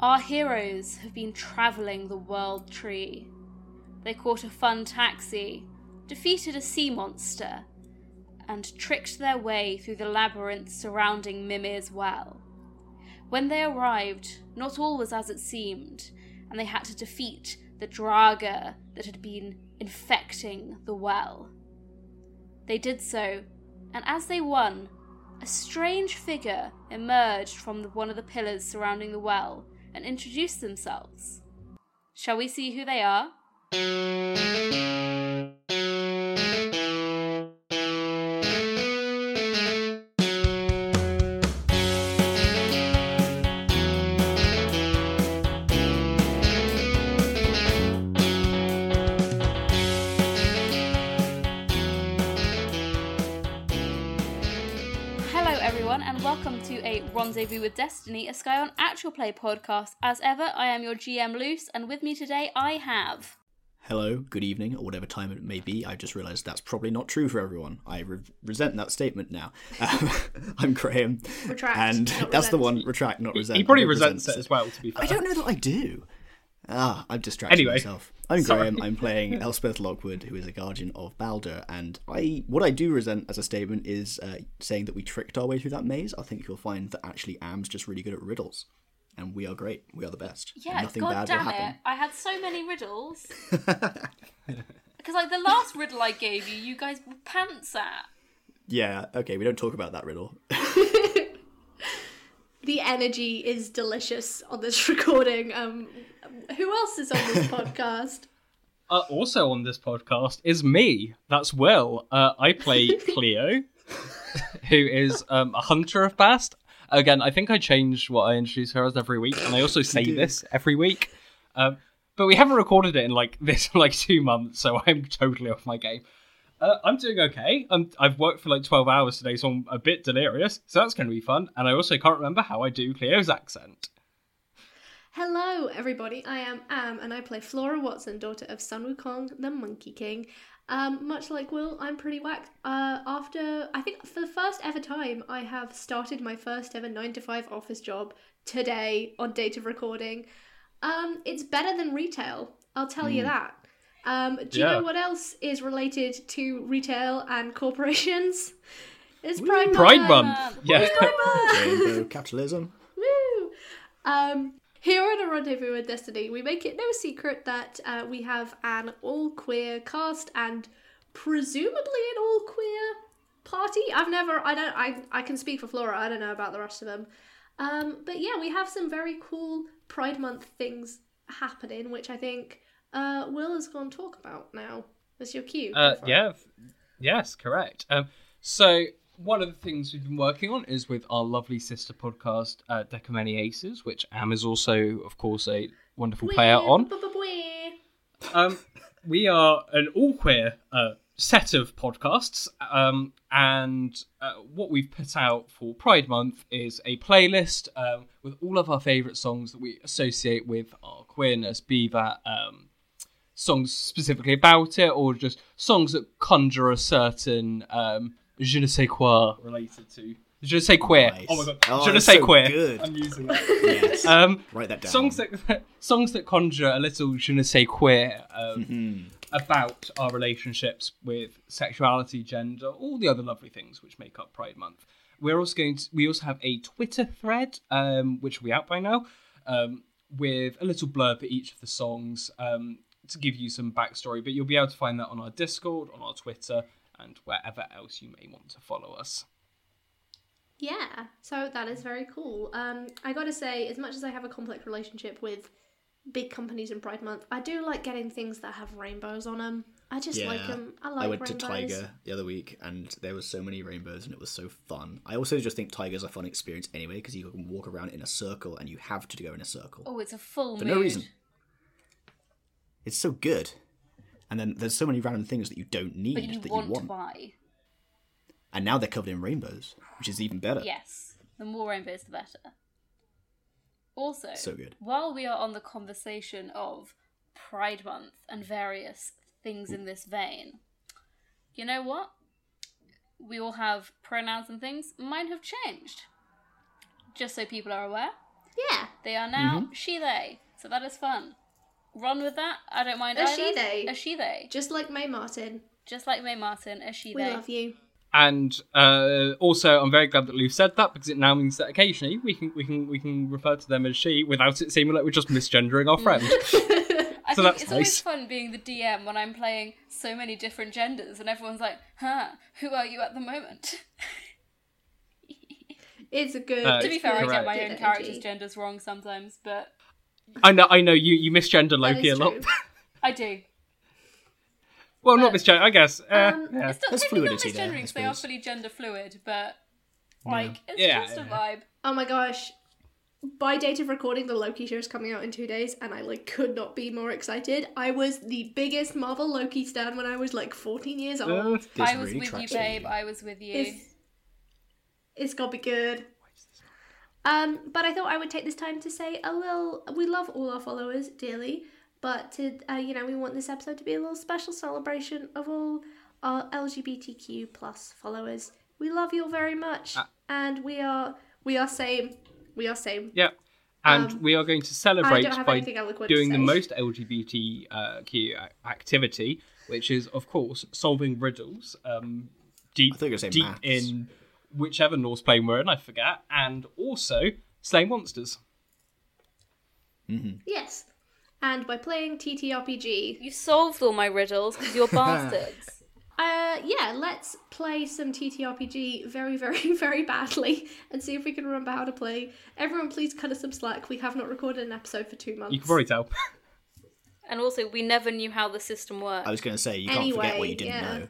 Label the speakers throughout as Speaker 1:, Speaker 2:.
Speaker 1: Our heroes have been travelling the world tree. They caught a fun taxi, defeated a sea monster, and tricked their way through the labyrinth surrounding Mimir's Well. When they arrived, not all was as it seemed, and they had to defeat the Draga that had been infecting the well. They did so, and as they won, a strange figure emerged from the, one of the pillars surrounding the well and introduce themselves. Shall we see who they are? Rendezvous with Destiny, a Scion actual play podcast. As ever, I am your GM Luce, and with me today I have.
Speaker 2: Hello, good evening, or whatever time it may be. I just realised that's probably not true for everyone. I re- resent that statement now. Um, I'm Graham,
Speaker 1: Retract,
Speaker 2: and
Speaker 1: not
Speaker 2: that's the one. Retract, not resent.
Speaker 3: He probably
Speaker 2: I don't
Speaker 3: resents
Speaker 2: resent
Speaker 3: it as well, to be fair.
Speaker 2: I don't know that I do. Ah, I'm distracting
Speaker 3: Anyway,
Speaker 2: myself. I'm
Speaker 3: sorry.
Speaker 2: Graham. I'm playing Elspeth Lockwood, who is a guardian of Balder, and I what I do resent as a statement is uh, saying that we tricked our way through that maze. I think you'll find that actually Am's just really good at riddles, and we are great. We are the best. and
Speaker 1: Yeah,
Speaker 2: nothing
Speaker 1: god
Speaker 2: bad
Speaker 1: damn
Speaker 2: will
Speaker 1: it. I had so many riddles. Because, like, the last riddle I gave you, you guys were pants at.
Speaker 2: Yeah. Okay. We don't talk about that riddle.
Speaker 4: the energy is delicious on this recording. Um, who else is on this podcast?
Speaker 3: Uh, also on this podcast is me. That's Will. Uh, I play Cleo, who is um, a hunter of past. Again, I think I change what I introduce her as every week, and I also say this every week. Um, but we haven't recorded it in like this for like two months, so I'm totally off my game. Uh, I'm doing okay. I'm, I've worked for like 12 hours today, so I'm a bit delirious. So that's going to be fun. And I also can't remember how I do Cleo's accent.
Speaker 4: Hello, everybody. I am Am, and I play Flora Watson, daughter of Sun Wukong, the Monkey King. Um, much like Will, I'm pretty whacked. Uh, after I think for the first ever time, I have started my first ever nine to five office job today on date of recording. Um, it's better than retail. I'll tell you that. Um, do you
Speaker 3: Yeah.
Speaker 4: know what else is related to retail and corporations? It's Pride
Speaker 3: Pride
Speaker 4: Month.
Speaker 3: Month. Yeah.
Speaker 2: Rainbow capitalism.
Speaker 4: Woo! Um, here at a Rendezvous with Destiny, we make it no secret that uh, we have an all queer cast and presumably an all queer party. I've never, I don't, I, I can speak for Flora. I don't know about the rest of them. Um, but yeah, we have some very cool Pride Month things happening, which I think uh, Will is going to talk about now. That's your cue.
Speaker 3: Uh,
Speaker 4: Go for it.
Speaker 3: yeah, yes, correct. Um, so one of the things we've been working on is with our lovely sister podcast, uh, Aces, which Am is also, of course, a wonderful player on. Um, we are an all queer uh, set of podcasts, um, and uh, what we've put out for Pride Month is a playlist um, with all of our favourite songs that we associate with our queerness, be that um, songs specifically about it or just songs that conjure a certain um, je ne sais quoi related to. Je ne sais queer.
Speaker 2: Nice.
Speaker 3: Oh my god.
Speaker 2: Oh,
Speaker 3: je ne sais
Speaker 2: so
Speaker 3: queer.
Speaker 2: good.
Speaker 3: I'm using that.
Speaker 2: Yes.
Speaker 3: Um,
Speaker 2: Write that down.
Speaker 3: songs that songs that conjure a little je ne sais queer um,
Speaker 2: Mm-hmm.
Speaker 3: about our relationships with sexuality, gender, all the other lovely things which make up Pride Month. We're also going to we also have a Twitter thread, um, which will be out by now, um, with a little blurb for each of the songs um, to give you some backstory. But you'll be able to find that on our Discord, on our Twitter, and wherever else you may want to follow us.
Speaker 4: Yeah, so that is very cool. Um, I gotta say, as much as I have a complex relationship with big companies in Pride Month, I do like getting things that have rainbows on them. I just like them. I like
Speaker 2: I went
Speaker 4: rainbows.
Speaker 2: to Tiger the other week, and there was so many rainbows, and it was so fun. I also just think Tiger's a fun experience anyway because you can walk around in a circle, and you have to go in a circle
Speaker 1: Oh, it's a full
Speaker 2: for
Speaker 1: mood.
Speaker 2: no reason. It's so good, and then there's so many random things that you don't need
Speaker 1: But you
Speaker 2: that
Speaker 1: want,
Speaker 2: you want,
Speaker 1: to buy.
Speaker 2: and now they're covered in rainbows, which is even better.
Speaker 1: Yes. The more rainbows, the better. Also,
Speaker 2: So good.
Speaker 1: while we are on the conversation of Pride Month and various things in this vein, you know what? We all have pronouns and things. Mine have changed. Just so people are aware.
Speaker 4: Yeah.
Speaker 1: They are now
Speaker 2: Mm-hmm.
Speaker 1: she they. So that is fun. Run with that. I don't mind
Speaker 4: A
Speaker 1: either.
Speaker 4: she they.
Speaker 1: A she they.
Speaker 4: Just like Mae Martin.
Speaker 1: Just like Mae Martin, a she
Speaker 4: We
Speaker 1: they.
Speaker 4: love you.
Speaker 3: And uh, also, I'm very glad that Lou said that because it now means that occasionally we can we can we can refer to them as she without it seeming like we're just misgendering our friend.
Speaker 1: I
Speaker 3: So
Speaker 1: think
Speaker 3: that's
Speaker 1: it's always
Speaker 3: nice.
Speaker 1: fun being the DM when I'm playing so many different genders and everyone's like, huh, who are you at the moment?
Speaker 4: It's a good.
Speaker 3: Uh,
Speaker 1: to be fair, I get my own character's genders wrong sometimes, but
Speaker 3: I know I know you you misgender
Speaker 4: That
Speaker 3: Loki a lot.
Speaker 1: I do.
Speaker 3: well, not misgender, I guess. Uh,
Speaker 4: Um,
Speaker 3: yeah.
Speaker 1: It's not
Speaker 2: There's
Speaker 1: technically not
Speaker 2: fluidity there,
Speaker 1: misgendering because they are
Speaker 2: suppose.
Speaker 1: fully gender fluid, but like it's
Speaker 3: Yeah,
Speaker 1: just a vibe.
Speaker 4: Oh my gosh. By date of recording, the Loki show is coming out in two days, and I like could not be more excited. I was the biggest Marvel Loki stan when I was like 14 years old.
Speaker 3: Uh,
Speaker 1: I was
Speaker 2: really
Speaker 1: with you,
Speaker 2: tracks
Speaker 1: babe. I was with you.
Speaker 4: It's, it's gonna be good. Um, but I thought I would take this time to say a little. We love all our followers dearly, but to uh, you know, we want this episode to be a little special celebration of all our LGBTQ plus followers. We love you all very much,
Speaker 3: Ah.
Speaker 4: and we are we are same. We are same.
Speaker 3: Yeah. And
Speaker 4: Um,
Speaker 3: we are going to celebrate by
Speaker 4: anything eloquent to
Speaker 3: doing the most LGBTQ a- activity, which is, of course, solving riddles. Um, deep,
Speaker 2: I thought you were gonna say
Speaker 3: deep
Speaker 2: maths.
Speaker 3: in whichever Norse plane we're in, I forget, and also slaying monsters.
Speaker 4: Yes, and by playing TTRPG,
Speaker 1: You solved all my riddles because you're bastards.
Speaker 4: Uh, yeah, let's play some TTRPG very, very, very badly and see if we can remember how to play. Everyone, please cut us some slack. We have not recorded an episode for two months.
Speaker 3: You can probably tell.
Speaker 1: And also, we never knew how the system worked.
Speaker 2: I was going to say you can't forget what you didn't
Speaker 4: yeah.
Speaker 2: know.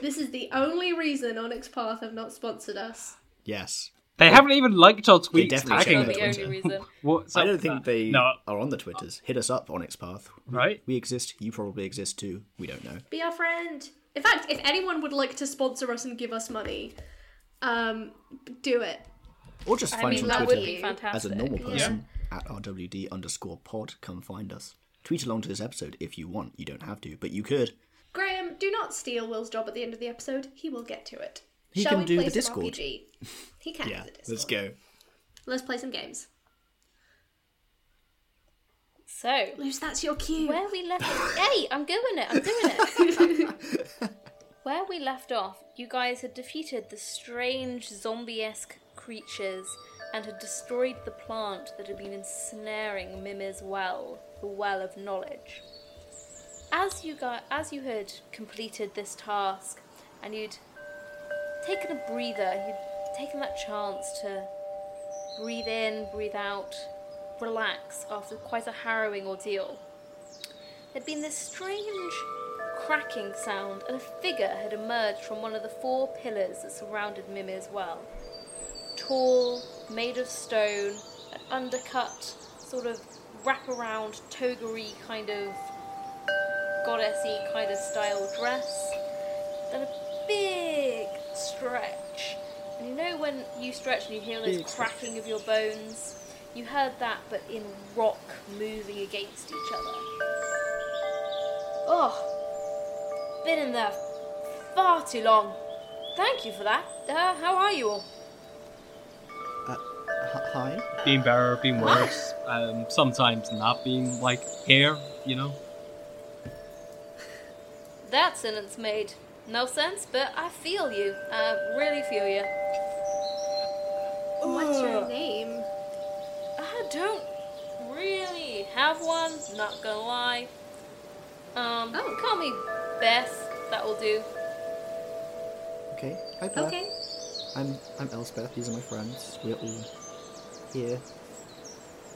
Speaker 4: This is the only reason Onyx Path have not sponsored us.
Speaker 2: Yes,
Speaker 3: They haven't even liked our tweets
Speaker 2: definitely
Speaker 3: tagging
Speaker 2: checked
Speaker 1: Not
Speaker 2: it.
Speaker 3: it.
Speaker 1: the only reason.
Speaker 3: What's
Speaker 2: I don't think
Speaker 3: that?
Speaker 2: they
Speaker 3: No,
Speaker 2: are on the Twitters. Hit us up Onyx Path. We-
Speaker 3: Right.
Speaker 2: We exist. You probably exist too. We don't know.
Speaker 4: Be our friend. In fact, if anyone would like to sponsor us and give us money, um, do it.
Speaker 2: Or just
Speaker 1: I
Speaker 2: find
Speaker 1: mean,
Speaker 2: us
Speaker 1: that
Speaker 2: on
Speaker 1: would
Speaker 2: Twitter
Speaker 1: be
Speaker 2: as a normal person at rwd underscore pod. Come find us. Tweet along to this episode if you want. You don't have to, but you could.
Speaker 4: Graham, do not steal Will's job at the end of the episode. He will get to it.
Speaker 2: He
Speaker 4: Shall
Speaker 2: can
Speaker 4: we
Speaker 2: do
Speaker 4: play
Speaker 2: the
Speaker 4: some
Speaker 2: Discord.
Speaker 4: RPG? He can
Speaker 2: Yeah,
Speaker 4: do the Discord.
Speaker 2: let's go.
Speaker 4: Let's play some games.
Speaker 1: So,
Speaker 4: Luce, that's your cue.
Speaker 1: where we left Hey, I'm doing it. I'm doing it. where we left off, you guys had defeated the strange zombie-esque creatures and had destroyed the plant that had been ensnaring Mimir's well, the well of knowledge. As you got, as you had completed this task, and you'd taken a breather, you'd taken that chance to breathe in, breathe out, relax after quite a harrowing ordeal. There'd been this strange cracking sound, and a figure had emerged from one of the four pillars that surrounded Mimir's well. Tall, made of stone, an undercut, sort of wraparound, togery kind of goddessy kind of style dress, then a big stretch. And you know when you stretch and you hear this
Speaker 2: Big stretch.
Speaker 1: cracking of your bones? You heard that, but in rock moving against each other. Oh, been in there far too long. Thank you for that. Uh, how are you all?
Speaker 2: Uh, hi.
Speaker 3: Being better, being worse. Um, sometimes not being like here, you know.
Speaker 1: That sentence made no sense, but I feel you. I really feel you.
Speaker 4: What's your name?
Speaker 1: I don't really have one, not gonna lie. Um,
Speaker 4: Oh.
Speaker 1: call me Beth, that will do.
Speaker 2: Okay. Hi, Beth.
Speaker 4: Okay.
Speaker 2: I'm I'm Elspeth. These are my friends. We're all here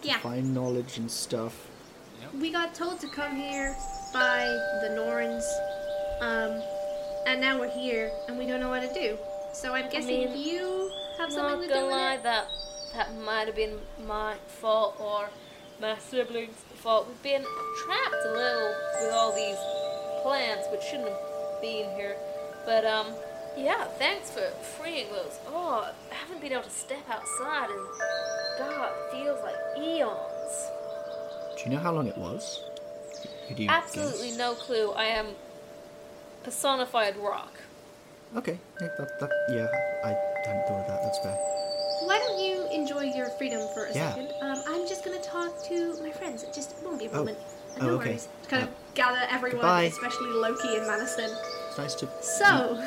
Speaker 4: Yeah.
Speaker 2: to find knowledge and stuff.
Speaker 4: We got told to come here by the Norns, um, and now we're here and we don't know what to do. So I'm guessing
Speaker 1: mean,
Speaker 4: you have something
Speaker 1: Not
Speaker 4: to
Speaker 1: gonna
Speaker 4: do with
Speaker 1: lie,
Speaker 4: it.
Speaker 1: that that might have been my fault or my siblings' fault. We've been trapped a little with all these plants, which shouldn't have been here. But um, yeah, thanks for freeing those. Oh, I haven't been able to step outside, and God, it feels like eons.
Speaker 2: Do you know how long it was?
Speaker 1: Absolutely
Speaker 2: guess?
Speaker 1: no clue. I am personified rock.
Speaker 2: Okay. Yeah, that, that, yeah, I hadn't thought of that. That's fair.
Speaker 4: Why don't you enjoy your freedom for a
Speaker 2: Yeah.
Speaker 4: second? Um, I'm just gonna talk to my friends. It just won't be a
Speaker 2: Oh.
Speaker 4: moment.
Speaker 2: Oh,
Speaker 4: no
Speaker 2: okay.
Speaker 4: worries. Just kind
Speaker 2: Uh,
Speaker 4: of gather everyone,
Speaker 2: goodbye.
Speaker 4: especially Loki and Madison.
Speaker 2: It's nice to.
Speaker 4: So,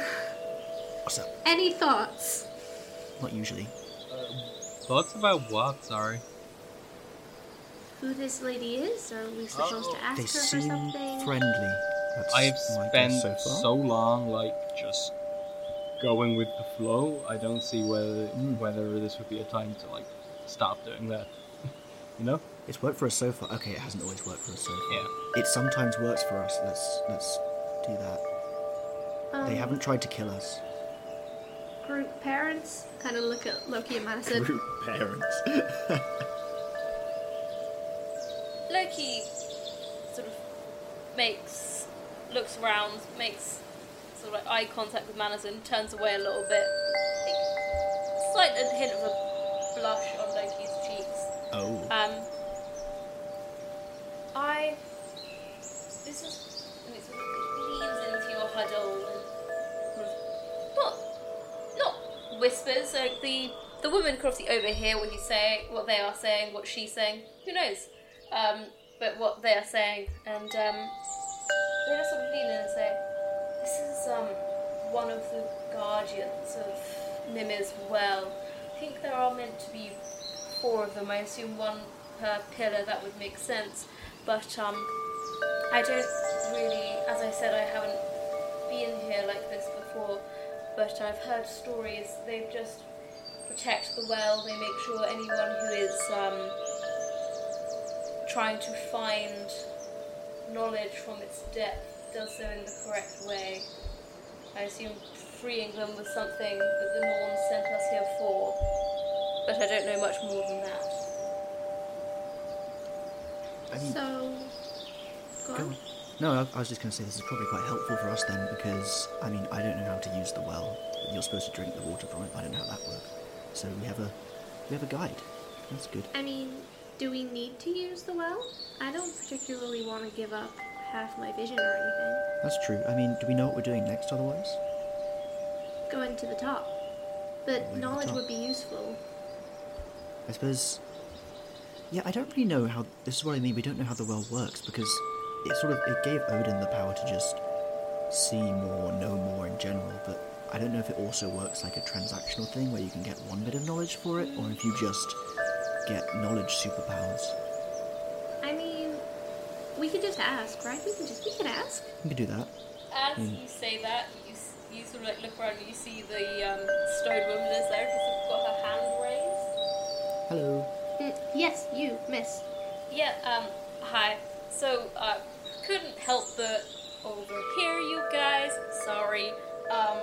Speaker 2: What's up?
Speaker 4: any thoughts?
Speaker 2: Not usually.
Speaker 3: Thoughts about what? Sorry.
Speaker 4: Who this lady is? Are we supposed to ask
Speaker 2: They
Speaker 4: her for
Speaker 2: seem
Speaker 4: something?
Speaker 2: friendly. That's
Speaker 3: I've
Speaker 2: my
Speaker 3: spent
Speaker 2: so
Speaker 3: so long, like, just going with the flow. I don't see whether
Speaker 2: Mm.
Speaker 3: whether this would be a time to like stop doing that. you know?
Speaker 2: It's worked for us so far. Okay, it hasn't always worked for us so far.
Speaker 3: Yeah.
Speaker 2: It sometimes works for us. Let's let's do that.
Speaker 4: Um,
Speaker 2: They haven't tried to kill us.
Speaker 4: Group parents kind of look at Loki and Madison.
Speaker 2: Group parents.
Speaker 1: Loki sort of makes, looks around, makes sort of like eye contact with Madison, turns away a little bit. Slight hint of a blush on Loki's cheeks.
Speaker 2: oh.
Speaker 1: Um, I. This is. And it sort of leans into your huddle and. Not. Not whispers. Like the the women could obviously overhear what he's saying, what they are saying, what she's saying. Who knows? Um, but what they are saying, and um, and "This is um one of the guardians of Mimir's well. I think there are meant to be four of them. I assume one per pillar. That would make sense. But um, I don't really, as I said, I haven't been here like this before. But I've heard stories. They just protect the well. They make sure anyone who is um, trying to find knowledge from its depth does so in the correct way. I assume freeing them was something that the Norns sent us here for, but I don't know much more than that.
Speaker 2: I mean,
Speaker 4: So, go
Speaker 2: go
Speaker 4: on.
Speaker 2: on. No, I, I was just going to say this is probably quite helpful for us then because I mean I don't know how to use the well. You're supposed to drink the water from it. I don't know how that works. So we have a we have a guide. That's good.
Speaker 4: I mean, do we need to use the well? I don't particularly want to give up half my vision or anything.
Speaker 2: That's true. I mean, do we know what we're doing next otherwise?
Speaker 4: Going to the top. But
Speaker 2: Going to
Speaker 4: knowledge
Speaker 2: top.
Speaker 4: would be useful.
Speaker 2: I suppose. Yeah, I don't really know how. This is what I mean. We don't know how the well works because it sort of it gave Odin the power to just see more, know more in general. But I don't know if it also works like a transactional thing where you can get one bit of knowledge for it, or if you just get knowledge superpowers.
Speaker 4: I mean, we could just ask, right? We can just we can ask.
Speaker 2: We could do that.
Speaker 1: As
Speaker 2: Hmm.
Speaker 1: you say that, you, you sort of like look around and you see the um, stone woman is there, just sort of got her hand raised.
Speaker 2: Hello.
Speaker 4: Mm, yes, you, miss.
Speaker 1: Yeah, um, hi. So, uh, couldn't help but overhear you guys. Sorry. Um,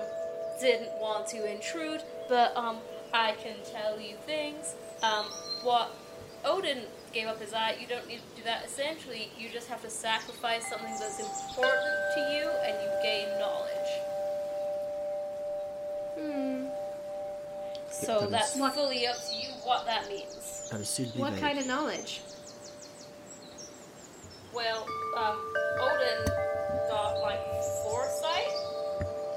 Speaker 1: didn't want to intrude, but, um, I can tell you things. Um, what Odin gave up his eye, you don't need to do that. Essentially, you just have to sacrifice something that's important to you and you gain knowledge.
Speaker 4: Hmm.
Speaker 1: So
Speaker 2: that
Speaker 1: that's
Speaker 2: is-
Speaker 4: What-
Speaker 1: fully up to you what that means.
Speaker 2: That is suitably
Speaker 4: What
Speaker 2: vague.
Speaker 4: kind of knowledge?
Speaker 1: Well, um, Odin got like foresight,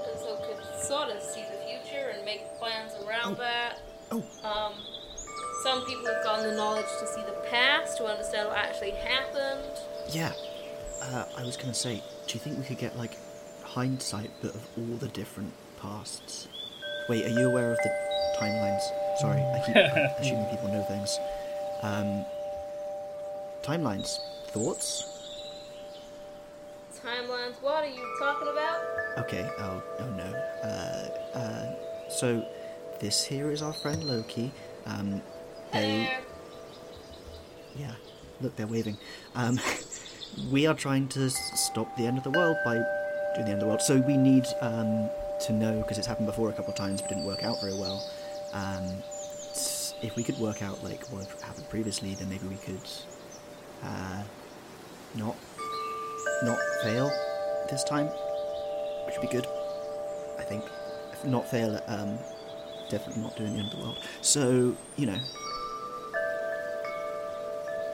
Speaker 1: and so could sort of see the future and make plans around that.
Speaker 2: Oh.
Speaker 1: Um, some people have gotten the knowledge to see the past to understand what actually happened.
Speaker 2: Yeah. Uh, I was gonna say, do you think we could get like hindsight, but of all the different pasts? Wait, are you aware of the timelines? Sorry, I keep assuming people know things. Um, timelines. Thoughts?
Speaker 1: Timelines. What are you talking about?
Speaker 2: Okay. Oh, oh no. Uh, so this here is our friend Loki. Um, they. Yeah, look, they're waving. Um, we are trying to stop the end of the world by doing the end of the world. So we need um, to know because it's happened before a couple of times, but didn't work out very well. Um, if we could work out like what happened previously, then maybe we could uh, not not fail this time, which would be good. I think. Not fail at um, definitely not doing the end of the world. So you know,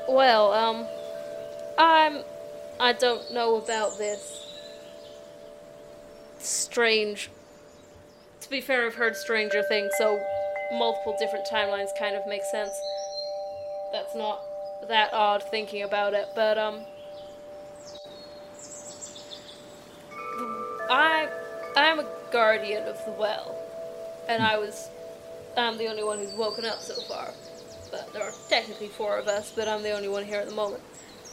Speaker 1: Well, um, I'm. I don't know about this. Strange. To be fair, I've heard stranger things, so multiple different timelines kind of makes sense. That's not that odd thinking about it, but um I I'm a guardian of the well. And I was I'm the only one who's woken up so far. But there are technically four of us, but I'm the only one here at the moment.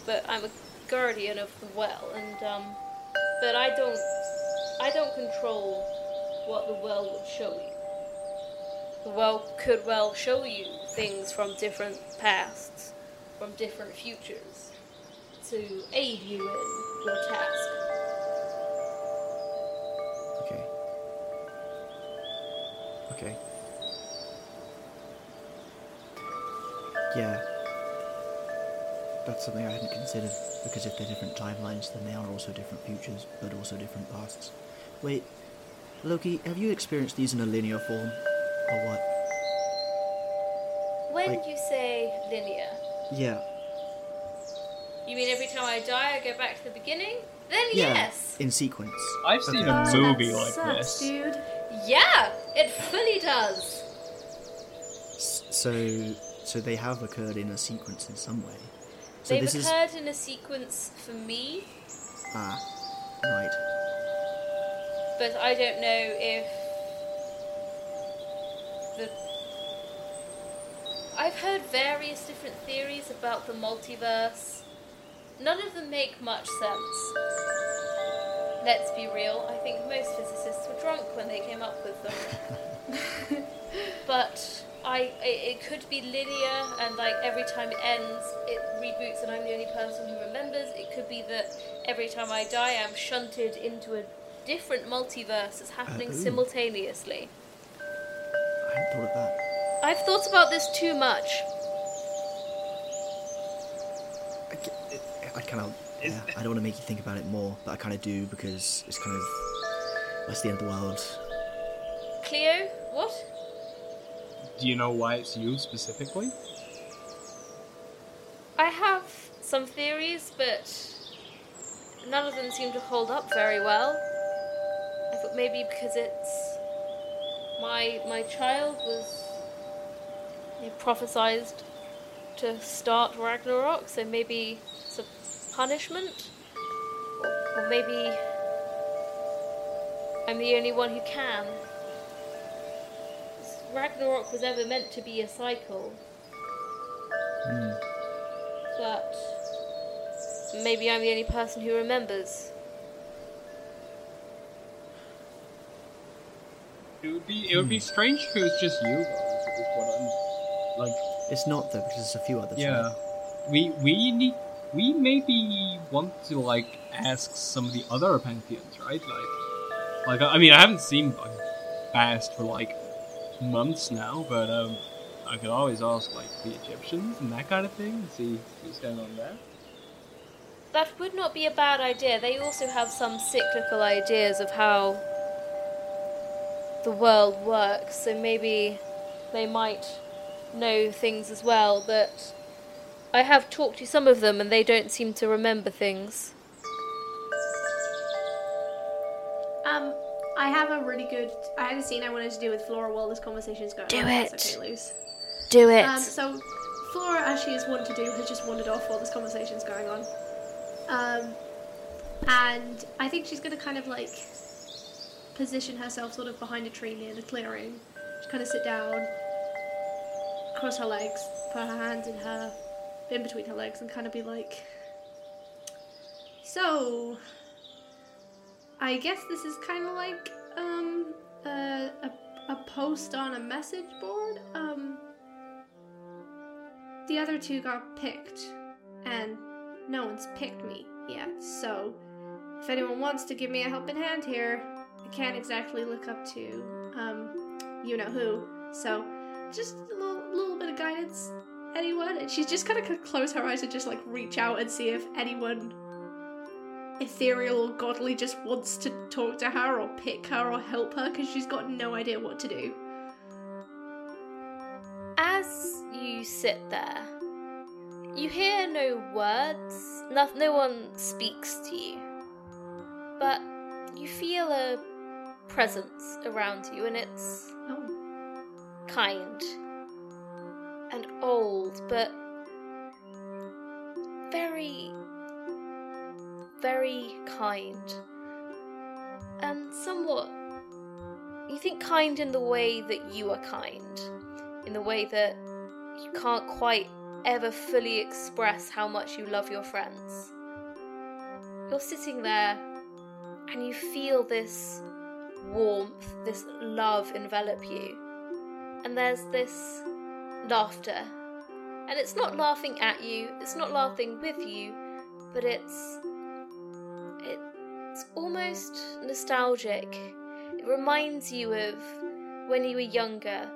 Speaker 1: But I'm a guardian of the well and um but I don't I don't control what the well would show you. The well could well show you things from different pasts, from different futures, to aid you in your task.
Speaker 2: Okay. Okay. Yeah. That's something I hadn't considered, because if they're different timelines, then they are also different futures, but also different pasts. Wait, Loki, have you experienced these in a linear form? Or what?
Speaker 1: When
Speaker 2: Like-
Speaker 1: you say linear,
Speaker 2: Yeah.
Speaker 1: you mean every time I die I go back to the beginning? Then
Speaker 2: Yeah.
Speaker 1: yes.
Speaker 2: In sequence.
Speaker 3: I've seen
Speaker 2: Okay.
Speaker 3: a movie
Speaker 4: that
Speaker 3: like
Speaker 4: sucks,
Speaker 3: this.
Speaker 4: dude.
Speaker 1: Yeah, it fully does.
Speaker 2: So, so they have occurred in a sequence in some way. So
Speaker 1: They've
Speaker 2: this is
Speaker 1: occurred in a sequence for me,
Speaker 2: ah, right.
Speaker 1: but I don't know if the. I've heard various different theories about the multiverse. None of them make much sense. Let's be real, I think most physicists were drunk when they came up with them. but I, it, it could be linear, and like every time it ends, it reboots, and I'm the only person who remembers. It could be that every time I die, I'm shunted into a different multiverse that's happening
Speaker 2: ooh.
Speaker 1: simultaneously.
Speaker 2: I hadn't thought of that.
Speaker 1: I've thought about this too much.
Speaker 2: I, ca- I kind of. Yeah, I don't want to make you think about it more, but I kind of do because it's kind of that's the end of the world.
Speaker 1: Cleo, what?
Speaker 3: Do you know why it's you specifically?
Speaker 1: I have some theories, but none of them seem to hold up very well. I thought maybe because it's my my child was you know, prophesized to start Ragnarok, so maybe it's a punishment, or, or maybe I'm the only one who can. Ragnarok was ever meant to be a cycle,
Speaker 2: Hmm.
Speaker 1: but maybe I'm the only person who remembers.
Speaker 3: It would be it would be strange if it was just you. Though, is, is what I'm like.
Speaker 2: It's not though because there's a few others.
Speaker 3: Yeah,
Speaker 2: right?
Speaker 3: we we need we maybe want to like ask some of the other pantheons, right? Like, like I mean, I haven't seen like Bast for like months now, but um, I could always ask like the Egyptians and that kind of thing, and see what's going on there.
Speaker 1: That would not be a bad idea. They also have some cyclical ideas of how the world works, so maybe they might know things as well, but I have talked to some of them and they don't seem to remember things.
Speaker 4: Um, I have a really good. I had a scene I wanted to do with Flora while this conversation is going
Speaker 1: Do
Speaker 4: on.
Speaker 1: it.
Speaker 4: Okay, Luz.
Speaker 1: Do it.
Speaker 4: Um, so Flora, as she is wont to do, has just wandered off while this conversation is going on. Um, and I think she's gonna kind of like position herself sort of behind a tree near the clearing. Just kind of sit down, cross her legs, put her hands in her, in between her legs, and kind of be like, "So, I guess this is kind of like um a, a a post on a message board. Um, the other two got picked, and no one's picked me yet. So, if anyone wants to give me a helping hand here, I can't exactly look up to um, you know who. So, just a little, little bit of guidance, anyone. And she's just kind of close her eyes and just like reach out and see if anyone ethereal or godly just wants to talk to her or pick her or help her because she's got no idea what to do.
Speaker 1: As you sit there, you hear no words, no, no one speaks to you, but you feel a presence around you, and it's
Speaker 4: Oh,
Speaker 1: kind and old, but very, very kind. And somewhat. You think kind in the way that you are kind, in the way that you can't quite ever fully express how much you love your friends. You're sitting there and you feel this warmth, this love envelop you. And there's this laughter. And it's not laughing at you, it's not laughing with you, but it's it's almost nostalgic. It reminds you of when you were younger,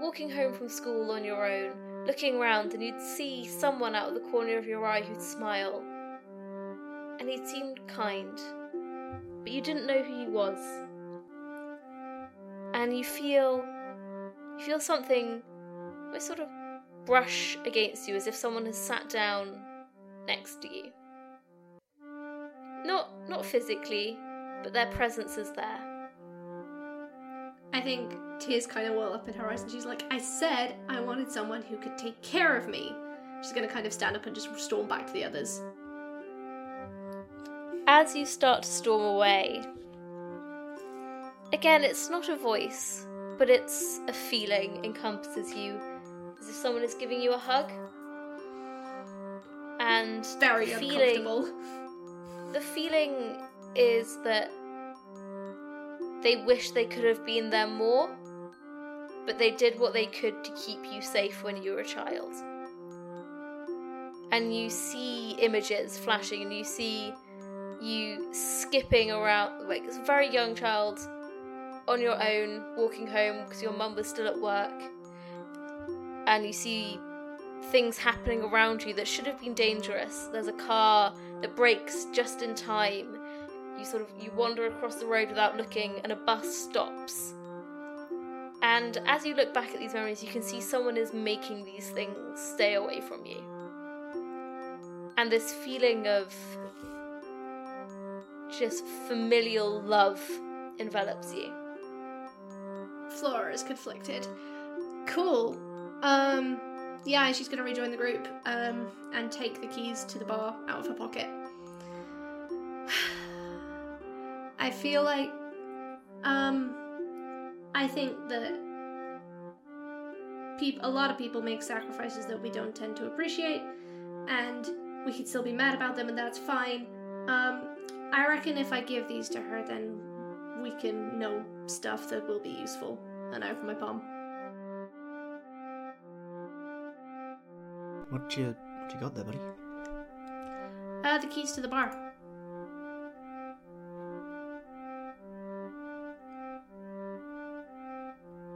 Speaker 1: walking home from school on your own, looking around, and you'd see someone out of the corner of your eye who'd smile. And he seemed kind, but you didn't know who he was. And you feel you feel something sort of brush against you as if someone has sat down next to you. Not not physically, but their presence is there.
Speaker 4: I think tears kind of well up in her eyes, and she's like, I said I wanted someone who could take care of me. She's gonna kind of stand up and just storm back to the others.
Speaker 1: As you start to storm away, again, it's not a voice, but it's a feeling encompasses you as if someone is giving you a hug. And
Speaker 4: Very
Speaker 1: the feeling,
Speaker 4: uncomfortable.
Speaker 1: the feeling is that they wish they could have been there more, but they did what they could to keep you safe when you were a child. And you see images flashing, and you see you skipping around like a very young child on your own, walking home because your mum was still at work, and you see things happening around you that should have been dangerous. There's a car that brakes just in time. You sort of you wander across the road without looking and a bus stops. And as you look back at these memories, you can see someone is making these things stay away from you. And this feeling of just familial love envelops you.
Speaker 4: Flora is conflicted. Cool. Um, yeah, she's gonna rejoin the group um, and take the keys to the bar out of her pocket. I feel like, um, I think that peop- a lot of people make sacrifices that we don't tend to appreciate, and we could still be mad about them, and that's fine. Um, I reckon if I give these to her, then we can know stuff that will be useful. And I open my palm.
Speaker 2: What you what you got there, buddy?
Speaker 4: Uh, the keys to the bar.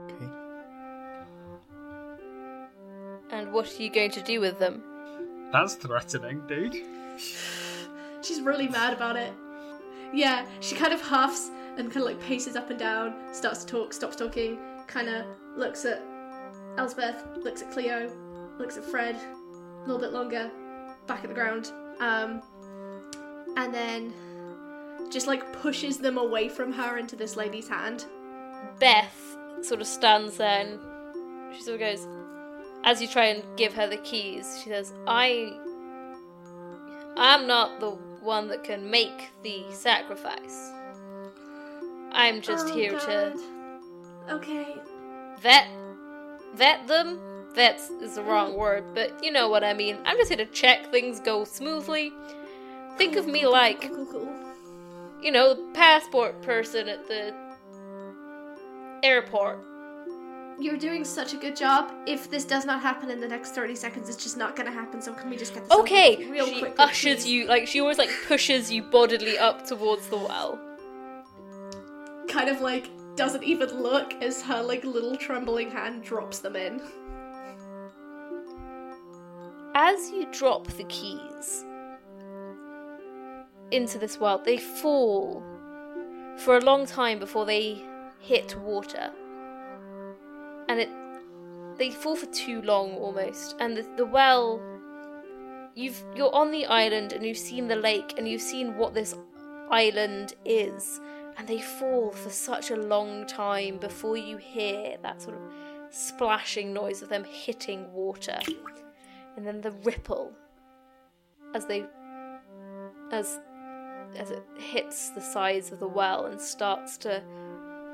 Speaker 2: Okay.
Speaker 1: And what are you going to do with them?
Speaker 3: That's threatening, dude.
Speaker 4: She's really mad about it. Yeah, she kind of huffs and kind of like paces up and down, starts to talk, stops talking, kind of looks at Elspeth, looks at Cleo, looks at Fred, a little bit longer, back at the ground, um, and then just like pushes them away from her into this lady's hand.
Speaker 1: Beth sort of stands there and she sort of goes, as you try and give her the keys, she says, I. I'm not the one that can make the sacrifice. I'm just
Speaker 4: Oh,
Speaker 1: here
Speaker 4: God. Okay.
Speaker 1: vet vet them. Vet is the wrong word, but you know what I mean. I'm just here to check things go smoothly. Think of me like you know, the passport person at the airport.
Speaker 4: You're doing such a good job. If this does not happen in the next 30 seconds, it's just not gonna happen, so can we just get this
Speaker 1: Okay,
Speaker 4: real
Speaker 1: she
Speaker 4: quick?
Speaker 1: ushers you like she always like pushes you bodily up towards the well.
Speaker 4: Kind of like doesn't even look as her like little trembling hand drops them in.
Speaker 1: As you drop the keys into this well, they fall for a long time before they hit water. And it they fall for too long almost. And the, the well you've you're on the island and you've seen the lake and you've seen what this island is. And they fall for such a long time before you hear that sort of splashing noise of them hitting water, and then the ripple as they as as it hits the sides of the well and starts to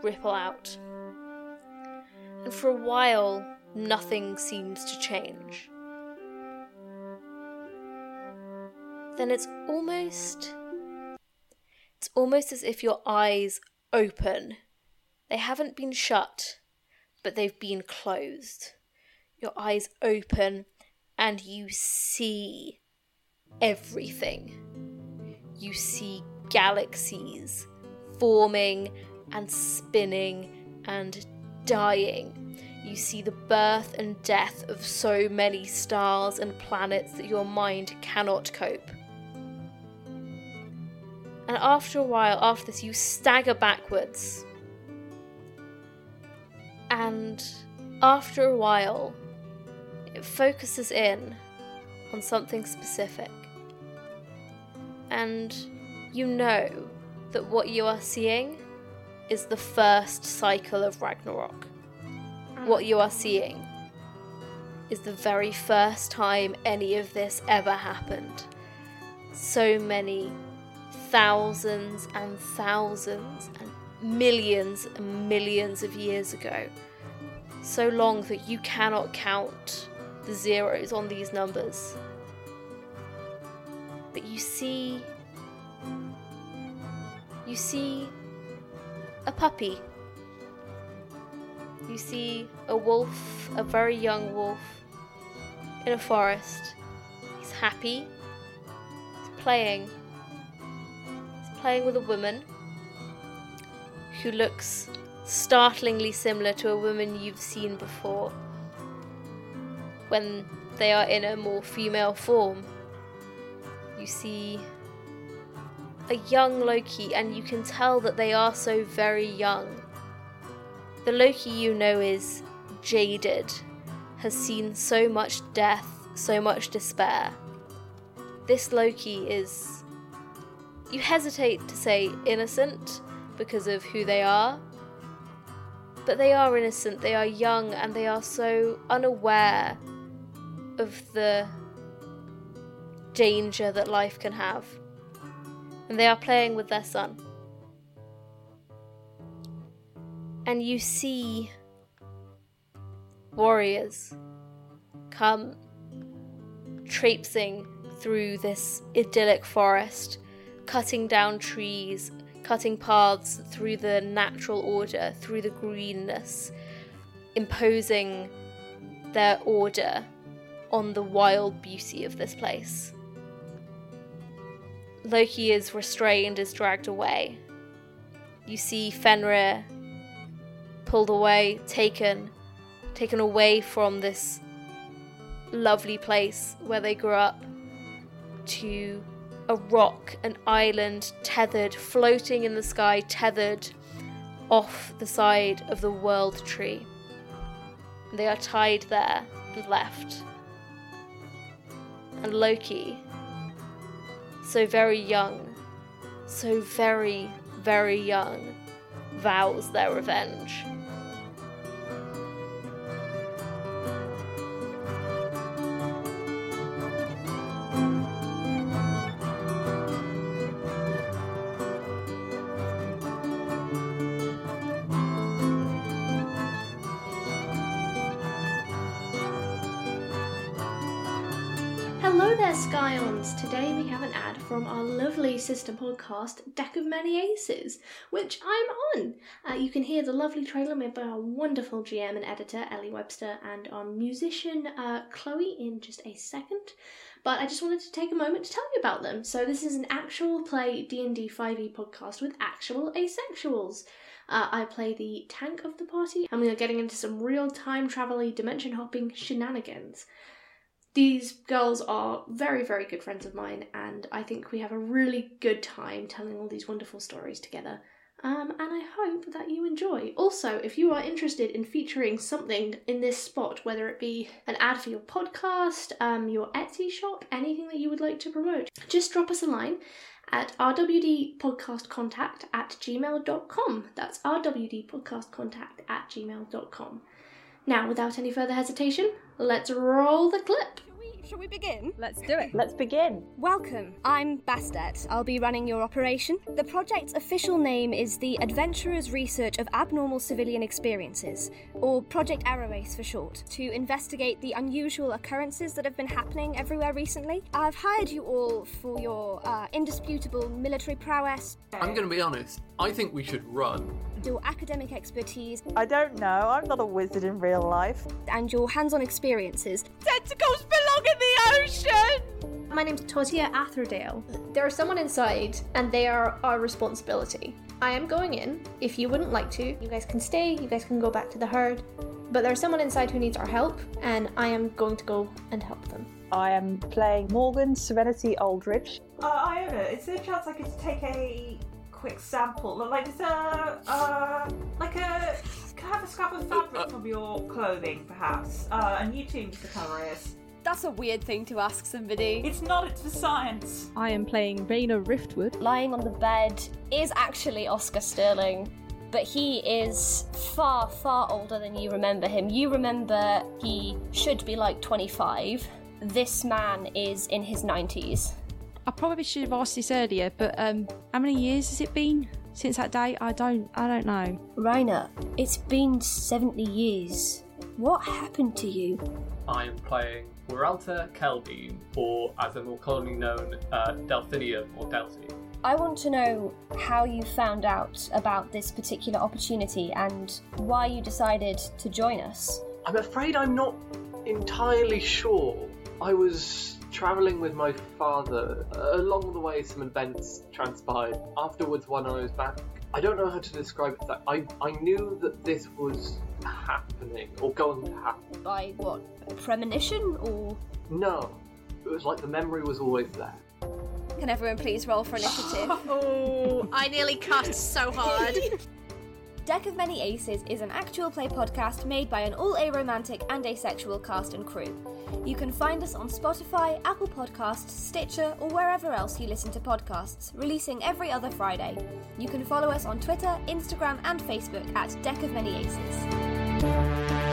Speaker 1: ripple out. And for a while, nothing seems to change. Then it's almost it's almost as if your eyes open. They haven't been shut, but they've been closed. Your eyes open and you see everything. You see galaxies forming and spinning and dying. You see the birth and death of so many stars and planets that your mind cannot cope. And after a while, after this, you stagger backwards. And after a while, it focuses in on something specific. And you know that what you are seeing is the first cycle of Ragnarok. Mm. What you are seeing is the very first time any of this ever happened. So many thousands and thousands and millions and millions of years ago. So long that you cannot count the zeros on these numbers. But you see. You see a puppy. You see a wolf, a very young wolf, in a forest. He's happy. He's playing. He's playing with a woman who looks startlingly similar to a woman you've seen before when they are in a more female form. You see a young Loki, and you can tell that they are so very young. The Loki you know is jaded, has seen so much death, so much despair. This Loki is. You hesitate to say innocent because of who they are, but they are innocent, they are young, and they are so unaware of the danger that life can have. And they are playing with their son. And you see warriors come traipsing through this idyllic forest, cutting down trees, cutting paths through the natural order, through the greenness, imposing their order on the wild beauty of this place. Loki is restrained, is dragged away. You see Fenrir pulled away, taken, taken away from this lovely place where they grew up to a rock, an island, tethered, floating in the sky, tethered off the side of the world tree. They are tied there and left. And Loki. So very young, so very, very young, vows their revenge.
Speaker 4: Scions! Today we have an ad from our lovely sister podcast, Deck of Many Aces, which I'm on. Uh, you can hear the lovely trailer made by our wonderful GM and editor, Ellie Webster, and our musician, uh, Chloe, in just a second. But I just wanted to take a moment to tell you about them. So this is an actual play D&D 5e podcast with actual asexuals. Uh, I play the tank of the party, and we are getting into some real time travel dimension hopping shenanigans. These girls are very, very good friends of mine, and I think we have a really good time telling all these wonderful stories together. Um, and I hope that you enjoy. Also, if you are interested in featuring something in this spot, whether it be an ad for your podcast, um, your Etsy shop, anything that you would like to promote, just drop us a line at rwdpodcastcontact at gmail.com. That's rwdpodcastcontact at gmail.com. Now, without any further hesitation, let's roll the clip.
Speaker 5: Shall we begin?
Speaker 6: Let's do it.
Speaker 7: Let's begin.
Speaker 5: Welcome. I'm Bastet. I'll be running your operation. The project's official name is the Adventurers Research of Abnormal Civilian Experiences, or Project Arrowace for short, to investigate the unusual occurrences that have been happening everywhere recently. I've hired you all for your uh, indisputable military prowess,
Speaker 8: I'm going to be honest. I think we should run.
Speaker 5: your academic expertise,
Speaker 7: I don't know. I'm not a wizard in real life.
Speaker 5: and your hands on experiences.
Speaker 6: Tentacles belong in the ocean!
Speaker 4: My name's Tosia Atherdale. There is someone inside, and they are our responsibility. I am going in. If you wouldn't like to, you guys can stay, you guys can go back to the herd. But there's someone inside who needs our help, and I am going to go and help them.
Speaker 7: I am playing Morgan Serenity Aldridge.
Speaker 9: Uh, Iona, is there a chance I could take a quick sample? Like, is there, uh, like a, can I have a scrap of fabric from your clothing, perhaps? Uh, and you too, Mr. Calarius.
Speaker 6: That's a weird thing to ask somebody.
Speaker 9: It's not, it's for science.
Speaker 10: I am playing Raina Riftwood.
Speaker 5: lying on the bed is actually Oscar Sterling, but he is far, far older than you remember him. You remember he should be like 25. This man is in his 90s.
Speaker 10: I probably should have asked this earlier, but um, how many years has it been since that day? I don't, I don't know.
Speaker 5: Rainer, it's been 70 years. What happened to you?
Speaker 11: I am playing Weralta Keldine, or as I'm more commonly known, uh, Delphinium or Delphi.
Speaker 5: I want to know how you found out about this particular opportunity and why you decided to join us.
Speaker 11: I'm afraid I'm not entirely sure. I was travelling with my father. Uh, along the way, some events transpired. Afterwards, when I was back, I don't know how to describe it. I, I knew that this was happening or going to happen.
Speaker 5: By what? Premonition or.
Speaker 11: No, it was like the memory was always there.
Speaker 5: Can everyone please roll for initiative?
Speaker 4: Oh, I nearly cut so hard.
Speaker 5: Deck of Many Aces is an actual play podcast made by an all aromantic and asexual cast and crew. You can find us on Spotify, Apple Podcasts, Stitcher, or wherever else you listen to podcasts, releasing every other Friday. You can follow us on Twitter, Instagram, and Facebook at Deck of Many Aces. Thank you.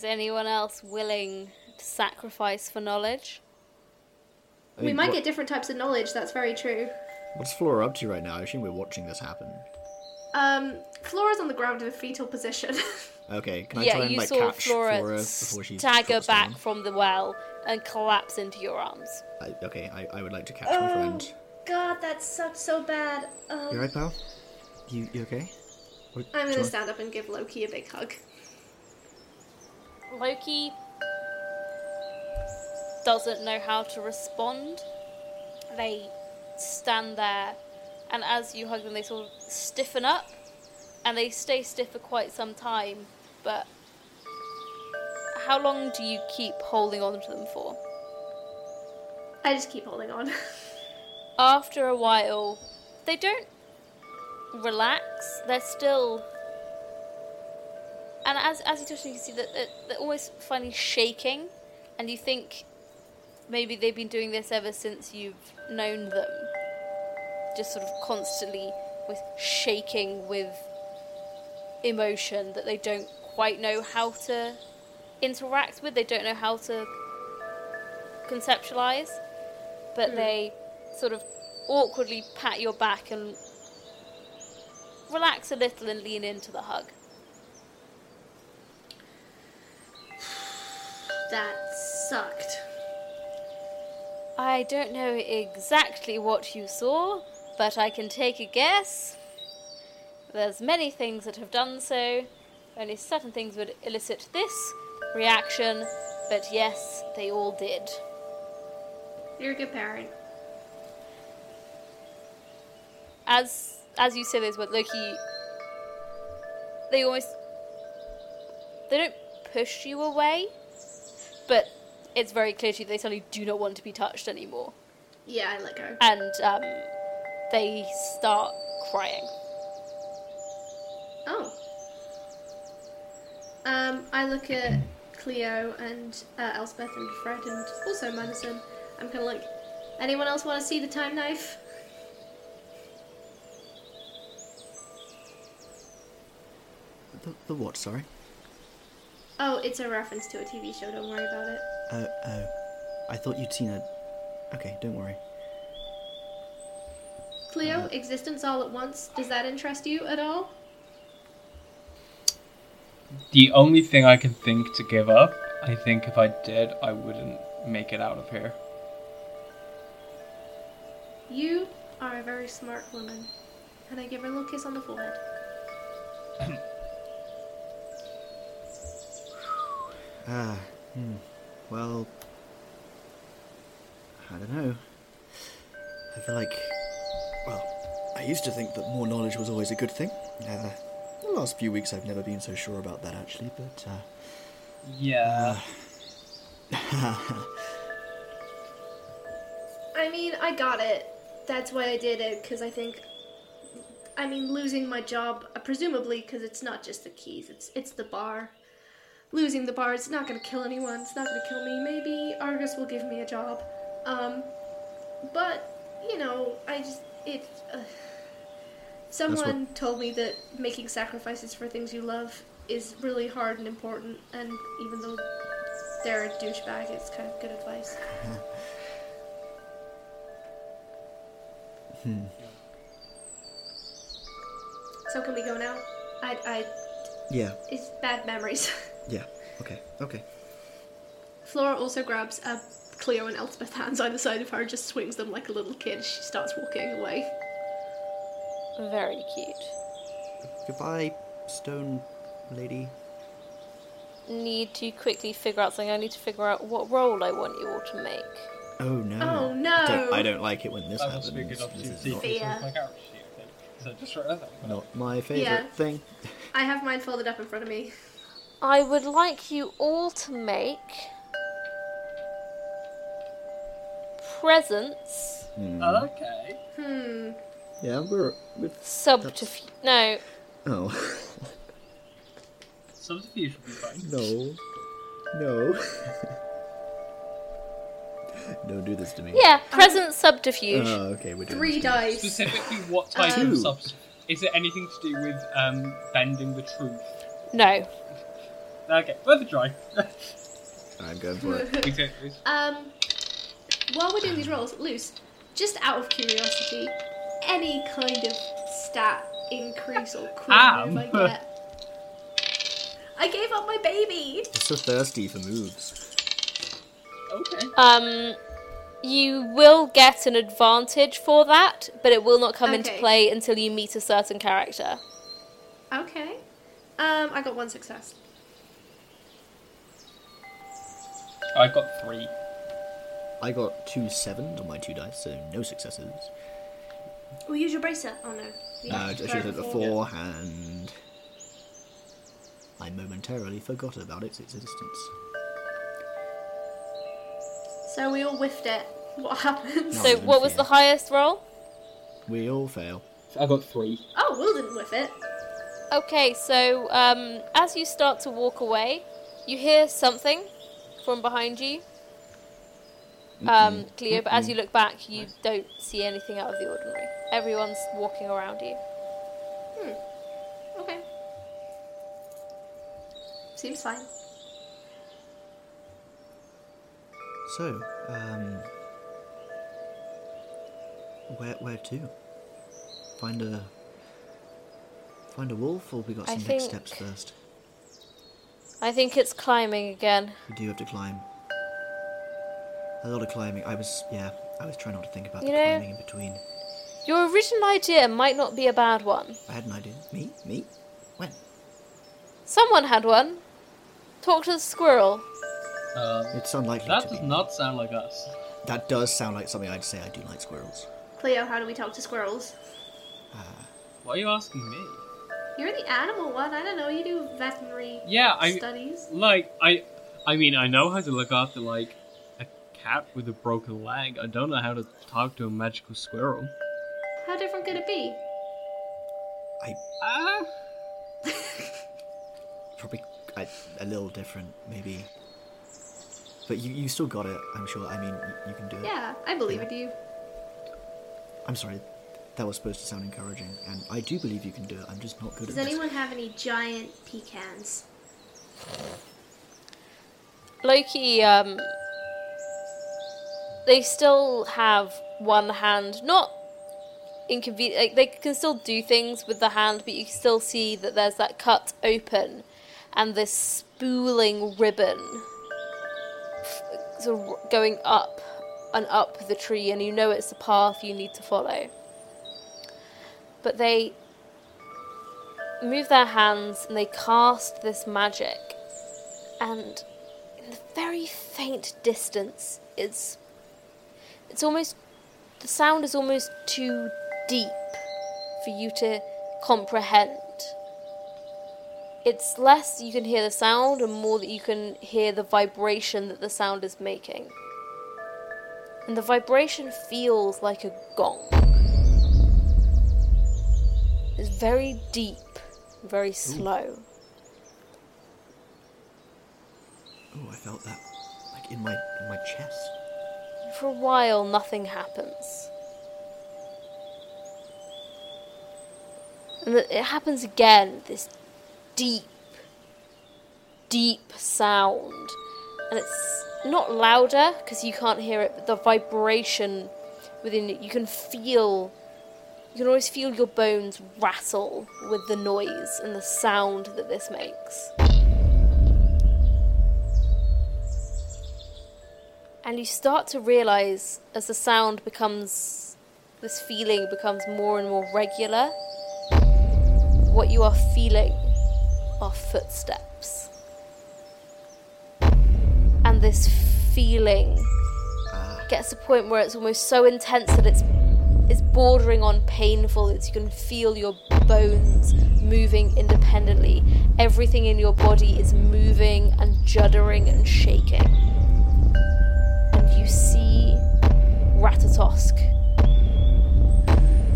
Speaker 1: Is anyone else willing to sacrifice for knowledge?
Speaker 2: I
Speaker 4: we might
Speaker 2: what-
Speaker 4: get different types of knowledge, that's very true.
Speaker 2: What's Flora up to right now? I assume we're watching this happen.
Speaker 4: Um, Flora's on the ground in a fetal position.
Speaker 2: Okay, can I
Speaker 1: yeah,
Speaker 2: try and like catch
Speaker 1: Flora,
Speaker 2: Flora before she
Speaker 1: stagger back
Speaker 2: down?
Speaker 1: from the well and collapse into your arms.
Speaker 2: I, okay, I, I would like to catch my friend.
Speaker 4: God, that sucked so bad. Um,
Speaker 2: You alright, pal? You you okay? What,
Speaker 4: I'm gonna
Speaker 2: want-
Speaker 4: stand up and give Loki a big hug.
Speaker 1: Loki doesn't know how to respond. They stand there, and as you hug them, they sort of stiffen up, and they stay stiff for quite some time. But how long do you keep holding on to them for?
Speaker 4: I just keep holding on.
Speaker 1: After a while, they don't relax. They're still. And as, as you touch them, you can see that they're, they're almost finally shaking, and you think maybe they've been doing this ever since you've known them. Just sort of constantly with shaking with emotion that they don't quite know how to interact with, they don't know how to conceptualize, but hmm. they sort of awkwardly pat your back and relax a little and lean into the hug.
Speaker 4: That sucked.
Speaker 1: I don't know exactly what you saw, but I can take a guess. There's many things that have done so. Only certain things would elicit this reaction, but yes, they all did.
Speaker 4: You're a good parent.
Speaker 1: as as you say those words, Loki, they almost they don't push you away, but it's very clear to you they suddenly do not want to be touched anymore,
Speaker 4: Yeah, I let go.
Speaker 1: and um, they start crying.
Speaker 4: Oh. Um, I look at Cleo and uh, Elspeth and Fred and also Madison. I'm kind of like, anyone else want to see the time knife?
Speaker 2: The, the what? Sorry.
Speaker 4: Oh, it's a reference to a TV show. Don't worry about it.
Speaker 2: Oh, oh. I thought you'd seen a. Okay, don't worry.
Speaker 4: Cleo, uh, existence all at once. Does that interest you at all?
Speaker 3: The only thing I can think to give up, I think if I did, I wouldn't make it out of here.
Speaker 4: You are a very smart woman. And I give her a little kiss on the forehead.
Speaker 2: Ah, hmm. Well, I don't know. I feel like, well, I used to think that more knowledge was always a good thing. Uh, the last few weeks, I've never been so sure about that, actually. But uh,
Speaker 3: Yeah.
Speaker 4: I mean, I got it. That's why I did it, because I think. I mean, losing my job, uh, presumably, because it's not just the keys, it's it's the bar. Losing the bar, it's not gonna kill anyone, it's not gonna kill me. Maybe Argus will give me a job. Um, but, you know, I just. It. Uh, someone told me that making sacrifices for things you love is really hard and important, and even though they're a douchebag, it's kind of good advice.
Speaker 2: hmm.
Speaker 4: So can we go now? I, I,
Speaker 2: Yeah.
Speaker 4: it's bad memories.
Speaker 2: Yeah. Okay. Okay.
Speaker 4: Flora also grabs a Cleo and Elspeth hands either side of her, and just swings them like a little kid. She starts walking away.
Speaker 1: Very cute.
Speaker 2: Goodbye, stone lady.
Speaker 1: Need to quickly figure out something. I need to figure out what role I want you all to make.
Speaker 2: Oh no.
Speaker 4: Oh, no.
Speaker 2: I don't, I don't like it when this
Speaker 3: That was
Speaker 2: happens.
Speaker 3: a good
Speaker 2: This
Speaker 3: opportunity
Speaker 2: is not,
Speaker 4: Fear.
Speaker 3: my character sheet, I think. So just wrote that down.
Speaker 2: not my favorite
Speaker 4: Yeah.
Speaker 2: thing.
Speaker 4: I have mine folded up in front of me.
Speaker 1: I would like you all to make presence
Speaker 2: Hmm.
Speaker 3: Okay.
Speaker 4: Hmm.
Speaker 2: Yeah, we're with.
Speaker 1: subterfuge. No,
Speaker 2: Oh
Speaker 3: Subterfuge would be fine.
Speaker 2: no, no. don't do this to me.
Speaker 1: yeah, presence subterfuge.
Speaker 2: Oh, okay, we're doing
Speaker 4: Three dice.
Speaker 3: Specifically, what type
Speaker 2: Um,
Speaker 3: of substance? Is it anything to do with um, bending the truth?
Speaker 1: No,
Speaker 3: Okay, worth a try.
Speaker 2: I'm going for it.
Speaker 3: Exactly.
Speaker 4: Um, while we're doing these rolls, Luce, just out of curiosity, any kind of stat increase or cool
Speaker 3: Am.
Speaker 4: move I get? I gave up my baby!
Speaker 2: You're so thirsty for moves.
Speaker 3: Okay.
Speaker 1: um, you will get an advantage for that, but it will not come into play until you meet a certain character.
Speaker 4: Okay. Um, I got one success.
Speaker 3: I got three.
Speaker 2: I got two sevens on my two dice, so no successes.
Speaker 4: We'll use your bracelet. Oh no. We
Speaker 2: Uh, I should
Speaker 4: try
Speaker 2: have
Speaker 4: it
Speaker 2: said beforehand. I momentarily forgot about its existence.
Speaker 4: So we all whiffed it. What happens?
Speaker 2: No,
Speaker 1: So,
Speaker 2: even
Speaker 1: what was
Speaker 2: fear.
Speaker 1: the highest roll?
Speaker 2: We all fail.
Speaker 3: I got three.
Speaker 4: Oh, Will didn't whiff it.
Speaker 1: Okay, so um, as you start to walk away, you hear something from behind you. Um, Cleo, but as you look back, you don't see anything out of the ordinary. Everyone's walking around you. Hmm.
Speaker 4: Okay. Seems fine.
Speaker 2: So, um, where where to? Find a find a wolf, or we got
Speaker 1: I
Speaker 2: some next
Speaker 1: think-
Speaker 2: steps first?
Speaker 1: I think it's climbing again.
Speaker 2: We do have to climb. A lot of climbing. I was yeah. I was trying not to think about
Speaker 1: You
Speaker 2: the
Speaker 1: know-
Speaker 2: climbing in between.
Speaker 1: Your original idea might not be a bad one.
Speaker 2: I had an idea. Me? Me? When?
Speaker 1: Someone had one. Talk to the squirrel.
Speaker 3: Um,
Speaker 2: It's unlikely
Speaker 3: that
Speaker 2: to
Speaker 3: does
Speaker 2: be.
Speaker 3: not sound like us.
Speaker 2: That does sound like something I'd say. I do like squirrels.
Speaker 4: Cleo, how do we talk to squirrels?
Speaker 3: Why are you asking me?
Speaker 4: You're the animal one. I don't know. You do veterinary
Speaker 3: Yeah, I
Speaker 4: studies.
Speaker 3: like I. I mean, I know how to look after like a cat with a broken leg. I don't know how to talk to a magical squirrel.
Speaker 4: How different could it be?
Speaker 2: I
Speaker 3: Ah.
Speaker 2: probably a, a little different, maybe. But you, you still got it. I'm sure. I mean, you, you can do it.
Speaker 4: Yeah, I believe in you.
Speaker 2: I'm sorry. That was supposed to sound encouraging, and I do believe you can do it. I'm just not good
Speaker 4: Does
Speaker 2: at this.
Speaker 4: anyone have any giant pecans?
Speaker 1: Loki, um, they still have one hand, not inconvenient. Like, they can still do things with the hand, but you can still see that there's that cut open and this spooling ribbon f- sort of going up and up the tree, and you know it's the path you need to follow. But they move their hands and they cast this magic, and in the very faint distance it's it's almost the sound is almost too deep for you to comprehend. It's less you can hear the sound and more that you can hear the vibration that the sound is making. And the vibration feels like a gong it's very deep very slow
Speaker 2: Oh, I felt that, like in my in my chest.
Speaker 1: For a while, nothing happens. And it happens again, this deep, deep sound. And it's not louder because you can't hear it, but the vibration within it, you can feel. You can always feel your bones rattle with the noise and the sound that this makes. And you start to realize as the sound becomes, this feeling becomes more and more regular, what you are feeling are footsteps. And this feeling gets to a point where it's almost so intense that it's it's bordering on painful. It's you can feel your bones moving independently. Everything in your body is moving and juddering and shaking and you see Ratatosk.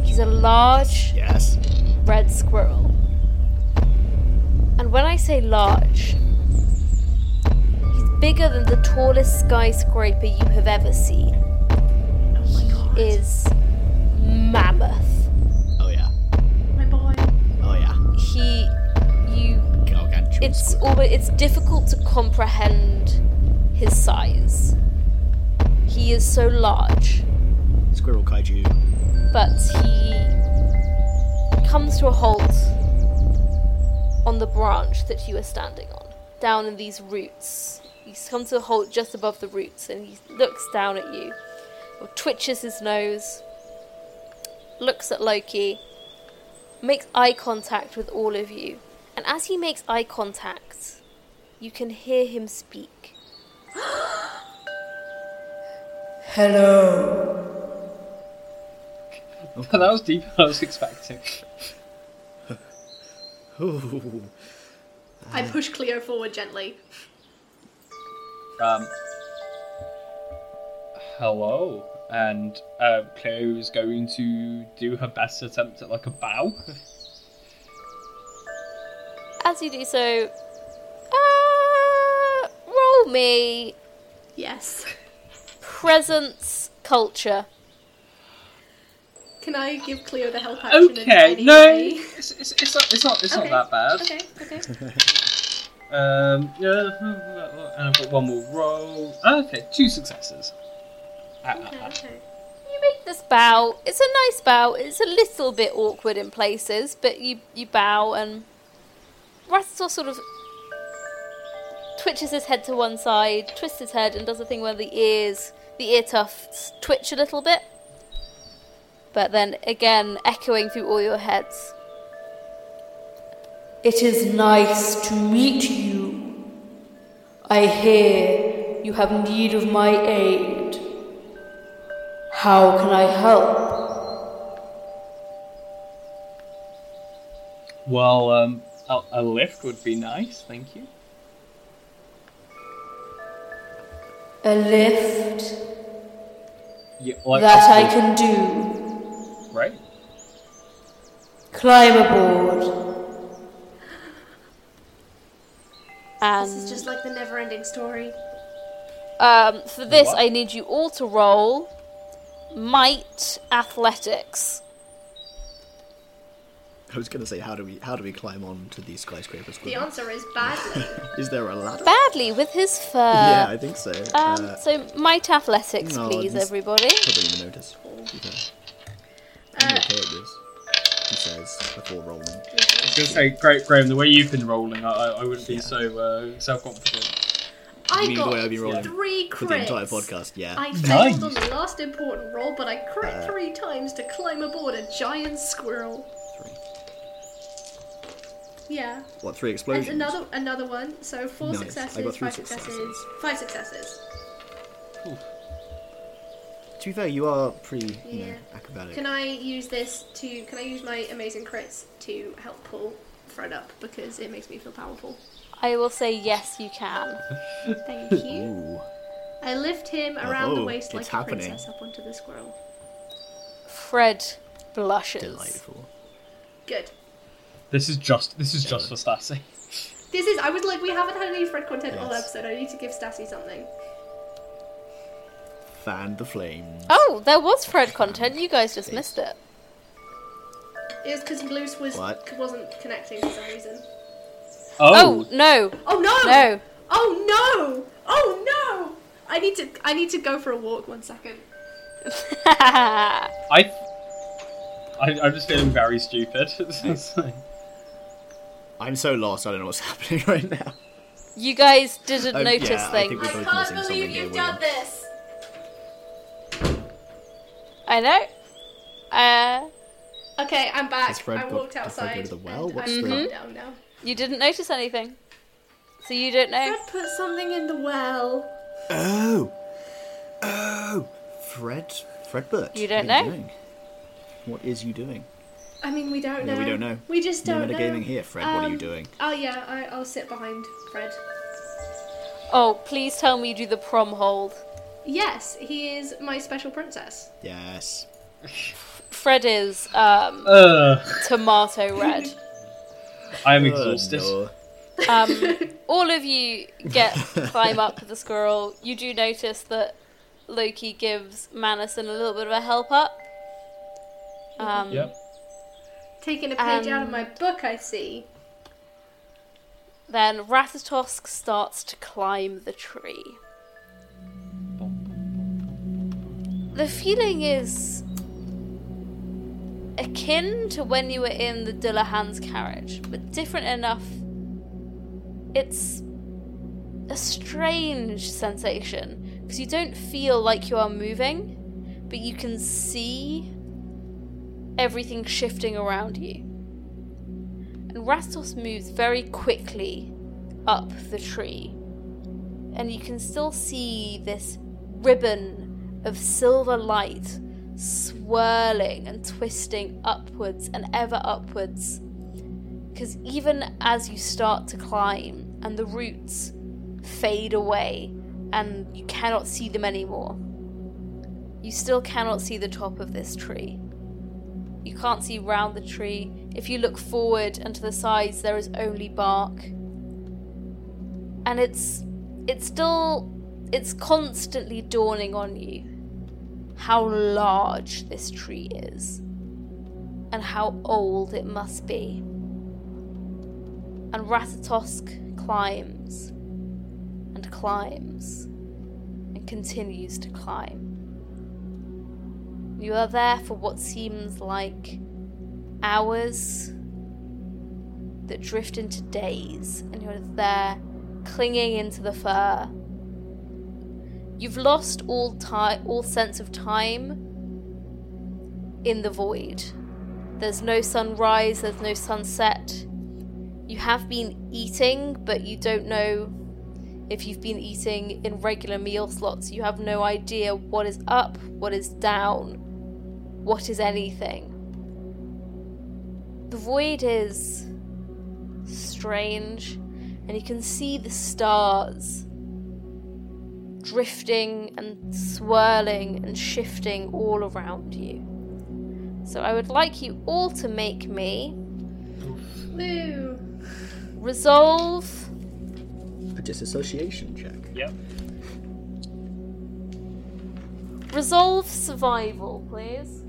Speaker 1: He's a large
Speaker 2: Yes.
Speaker 1: red squirrel. And when I say large, he's bigger than the tallest skyscraper you have ever seen. Oh he is mammoth.
Speaker 2: Oh yeah.
Speaker 4: My boy.
Speaker 2: Oh yeah.
Speaker 1: He you
Speaker 2: Gargantuan
Speaker 1: it's
Speaker 2: squirrel.
Speaker 1: almost, it's difficult to comprehend his size. He is so large.
Speaker 2: Squirrel kaiju.
Speaker 1: but he comes to a halt on the branch that you are standing on, down in these roots. He comes to a halt just above the roots and he looks down at you, or twitches his nose, looks at Loki, makes eye contact with all of you, and as he makes eye contact, you can hear him speak. Hello.
Speaker 3: that was deeper than I was expecting.
Speaker 2: Ooh.
Speaker 4: I push Cleo forward gently.
Speaker 3: Um, hello, and uh, Cleo is going to do her best attempt at like a bow.
Speaker 1: As you do so, uh, roll me
Speaker 4: Yes.
Speaker 1: presence culture.
Speaker 4: Can I give Cleo the help action? in
Speaker 3: Okay,
Speaker 4: any
Speaker 3: no,
Speaker 4: way?
Speaker 3: it's, it's, it's not it's not it's
Speaker 4: Okay,
Speaker 3: not that bad.
Speaker 4: Okay, okay.
Speaker 3: Um, yeah, and I've got one more roll. Okay, two successes.
Speaker 4: Okay, okay.
Speaker 1: You make this bow. It's a nice bow. It's a little bit awkward in places, but you you bow and Rathator sort of twitches his head to one side, twists his head, and does a thing where the ears, the ear tufts twitch a little bit. But then again, echoing through all your heads. It is nice to meet you. I hear you have need of my aid. How can I help?
Speaker 3: Well, um, a, a lift would be nice, thank you.
Speaker 1: A lift
Speaker 3: Yeah, like
Speaker 1: that I can do.
Speaker 3: Right.
Speaker 1: Climb aboard. And
Speaker 4: This is just like the never-ending story.
Speaker 1: um, for this,
Speaker 2: What?
Speaker 1: I need you all to roll might athletics.
Speaker 2: I was gonna say, how do we how do we climb on to these skyscrapers?
Speaker 4: The answer is badly.
Speaker 2: Is there a ladder?
Speaker 1: Badly with his fur.
Speaker 2: yeah, I think so.
Speaker 1: Um,
Speaker 2: uh,
Speaker 1: so might athletics,
Speaker 2: no,
Speaker 1: please, everybody.
Speaker 2: Probably even notice. to be fair. I'm okay at this. He says before rolling.
Speaker 3: I was going to say, great, Graham, the way you've been rolling, I, I I wouldn't be so uh, self confident.
Speaker 4: I
Speaker 2: You mean the
Speaker 4: got
Speaker 2: way I've been rolling
Speaker 4: three
Speaker 2: for the entire podcast? Yeah.
Speaker 4: I
Speaker 3: Nice.
Speaker 4: failed on the last important roll, but I crit
Speaker 2: Uh,
Speaker 4: three times to climb aboard a giant squirrel.
Speaker 2: Three.
Speaker 4: Yeah.
Speaker 2: What three
Speaker 4: And
Speaker 2: explosions?
Speaker 4: another another one. So four
Speaker 2: Nice. I
Speaker 4: successes,
Speaker 2: got three
Speaker 4: five successes,
Speaker 2: successes.
Speaker 4: five successes.
Speaker 2: To be fair, you are pretty, you know, acrobatic.
Speaker 4: Can I use this to? Can I use my amazing crits to help pull Fred up because it makes me feel powerful?
Speaker 1: I will say yes, you can.
Speaker 4: Thank you.
Speaker 2: Ooh.
Speaker 4: I lift him around the
Speaker 2: Oh,
Speaker 4: waist like
Speaker 2: it's
Speaker 4: a
Speaker 2: happening.
Speaker 4: princess up onto the squirrel.
Speaker 1: Fred blushes.
Speaker 2: Delightful.
Speaker 4: Good.
Speaker 3: This is just this is just for Stassi.
Speaker 4: This is. I was like, we haven't had any Fred content all
Speaker 2: Yes.
Speaker 4: episode. I need to give Stassi something.
Speaker 2: Fan the flames.
Speaker 1: Oh, there was Fred content. You guys just missed it.
Speaker 4: It was because Luce was
Speaker 2: What?
Speaker 4: wasn't connecting for some reason.
Speaker 1: Oh, no.
Speaker 4: Oh no!
Speaker 1: No.
Speaker 4: Oh no! Oh no! I need to. I need to go for a walk. One second.
Speaker 3: I, I I'm just feeling very stupid.
Speaker 2: I'm so lost. I don't know what's happening right now.
Speaker 1: You guys didn't
Speaker 2: Oh,
Speaker 1: notice
Speaker 2: yeah, I
Speaker 1: things.
Speaker 2: think we're
Speaker 4: I can't believe you've
Speaker 2: here,
Speaker 4: done
Speaker 2: William.
Speaker 4: this.
Speaker 1: I know. Uh,
Speaker 4: Okay, I'm back. I walked
Speaker 2: did Fred go
Speaker 4: outside.
Speaker 2: to the well?
Speaker 4: and
Speaker 2: What's
Speaker 4: I'm
Speaker 2: the-
Speaker 4: down now.
Speaker 1: You didn't notice anything. So you don't know.
Speaker 4: Fred put something in the well.
Speaker 2: Oh, oh, Fred, Fred Burt.
Speaker 1: You don't
Speaker 2: what are
Speaker 1: know?
Speaker 2: doing? What is you doing?
Speaker 4: I mean, we don't know.
Speaker 2: No, we don't know.
Speaker 4: We just don't know.
Speaker 2: metagaming here, Fred. what are you
Speaker 4: Um,
Speaker 2: doing?
Speaker 4: Oh yeah, I, I'll sit behind Fred.
Speaker 1: Oh, please tell me you do the prom hold.
Speaker 4: Yes, he is my special princess.
Speaker 2: Yes.
Speaker 1: Fred is um,
Speaker 3: Ugh.
Speaker 1: tomato red.
Speaker 3: I am
Speaker 2: Oh,
Speaker 3: exhausted.
Speaker 2: no.
Speaker 1: Um, all of you get climb up the squirrel. You do notice that Loki gives Madison a little bit of a help up. Um,
Speaker 3: Yep.
Speaker 4: Taking a page out of my book, I see.
Speaker 1: Then Ratatosk starts to climb the tree. The feeling is akin to when you were in the Dullahan's carriage, but different enough. It's a strange sensation because you don't feel like you are moving, but you can see everything shifting around you. And Ratatosk moves very quickly up the tree, and you can still see this ribbon of silver light swirling and twisting upwards and ever upwards. Because even as you start to climb and the roots fade away and you cannot see them anymore, you still cannot see the top of this tree. You can't see round the tree. If you look forward and to the sides, there is only bark. And it's it's still it's constantly dawning on you how large this tree is and how old it must be. And Ratatosk climbs and climbs and continues to climb. You are there for what seems like hours that drift into days, and you're there clinging into the fur. You've lost all time, all sense of time in the void. There's no sunrise, there's no sunset. You have been eating, but you don't know if you've been eating in regular meal slots. You have no idea what is up, what is down, what is anything. The void is strange, and you can see the stars drifting and swirling and shifting all around you. So I would like you all to make me
Speaker 4: Woo.
Speaker 1: resolve
Speaker 2: A disassociation check.
Speaker 3: Yep.
Speaker 1: resolve survival, please.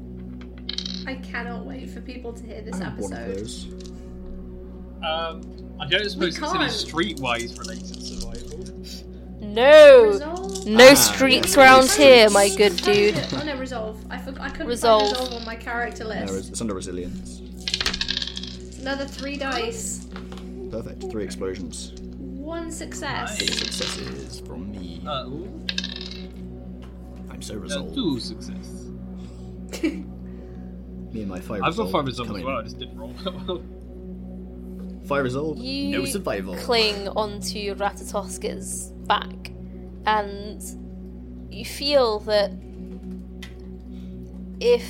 Speaker 4: I cannot wait for people to hear this
Speaker 2: I have one of
Speaker 4: episode.
Speaker 2: those.
Speaker 3: Um, I don't suppose it's any
Speaker 4: can't.
Speaker 3: streetwise related survival.
Speaker 1: No,
Speaker 4: Resolve?
Speaker 1: no
Speaker 2: Ah,
Speaker 1: streets
Speaker 2: yeah.
Speaker 1: round
Speaker 2: Resolve.
Speaker 1: here, my good dude.
Speaker 4: it? Oh no, resolve. I forgot. I couldn't
Speaker 1: Resolve.
Speaker 4: find resolve on my character
Speaker 2: No,
Speaker 4: list.
Speaker 2: it's under resilience.
Speaker 4: Another three dice.
Speaker 2: Perfect. Three explosions.
Speaker 4: One success.
Speaker 2: Four successes from me.
Speaker 3: Uh,
Speaker 2: I'm so
Speaker 3: uh,
Speaker 2: resolved.
Speaker 3: two success.
Speaker 2: Me and my fire
Speaker 3: I've got
Speaker 2: resolve
Speaker 3: five resolve as
Speaker 2: in.
Speaker 3: well. I just didn't roll that well.
Speaker 2: Fire resolve.
Speaker 1: You
Speaker 2: no survival.
Speaker 1: cling onto Ratatosk's back, and you feel that if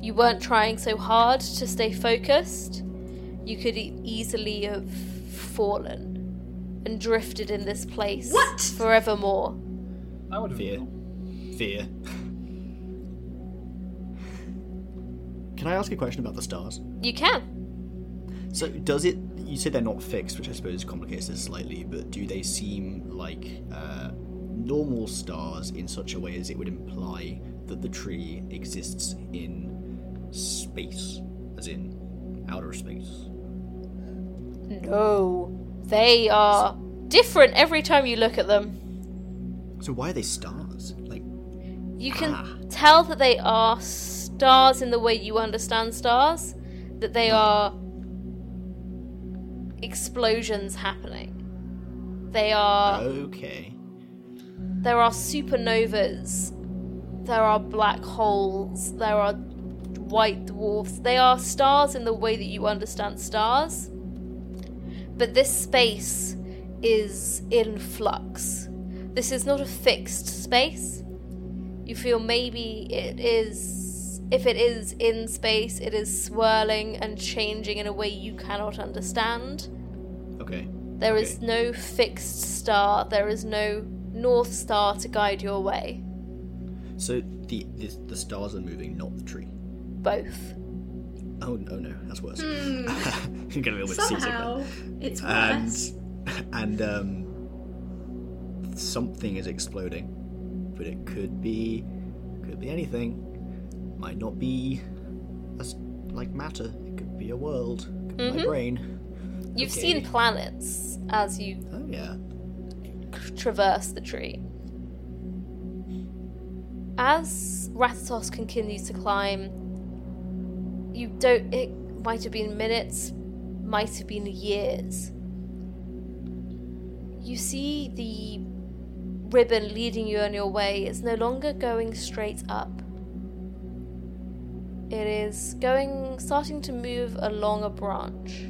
Speaker 1: you weren't trying so hard to stay focused, you could easily have fallen and drifted in this place
Speaker 4: What?
Speaker 1: forevermore.
Speaker 3: I would
Speaker 2: Fear.
Speaker 3: been
Speaker 2: Fear. Can I ask a question about the stars?
Speaker 1: You can.
Speaker 2: So, does it? You said they're not fixed, which I suppose complicates this slightly. But do they seem like uh, normal stars in such a way as it would imply that the tree exists in space, as in outer space?
Speaker 1: No. They are different every time you look at them.
Speaker 2: So why are they stars? Like,
Speaker 1: You can
Speaker 2: Ah.
Speaker 1: tell that they are stars in the way you understand stars, that they are explosions happening. They are
Speaker 2: okay,
Speaker 1: there are supernovas. There are black holes. There are white dwarfs. They are stars in the way that you understand stars. But this space is in flux. This is not a fixed space. You feel maybe it is. If it is in space, it is swirling and changing in a way you cannot understand.
Speaker 2: okay.
Speaker 1: There is
Speaker 2: Okay.
Speaker 1: no fixed star. There is no North Star to guide your way.
Speaker 2: So the the, the stars are moving, not the tree.
Speaker 1: Both.
Speaker 2: Oh, oh no, that's worse.
Speaker 4: Hmm.
Speaker 2: you get a little bit seasick. there.
Speaker 4: Somehow, it's
Speaker 2: and and um, something is exploding, but it could be could be anything. Might not be as like matter. It could be a world. Could be my
Speaker 1: mm-hmm.
Speaker 2: brain.
Speaker 1: You've
Speaker 2: Okay.
Speaker 1: seen planets as you
Speaker 2: Oh yeah.
Speaker 1: traverse the tree. As Ratatosk continues to climb, you don't. It might have been minutes, might have been years. You see the ribbon leading you on your way is no longer going straight up. It is going, starting to move along a branch.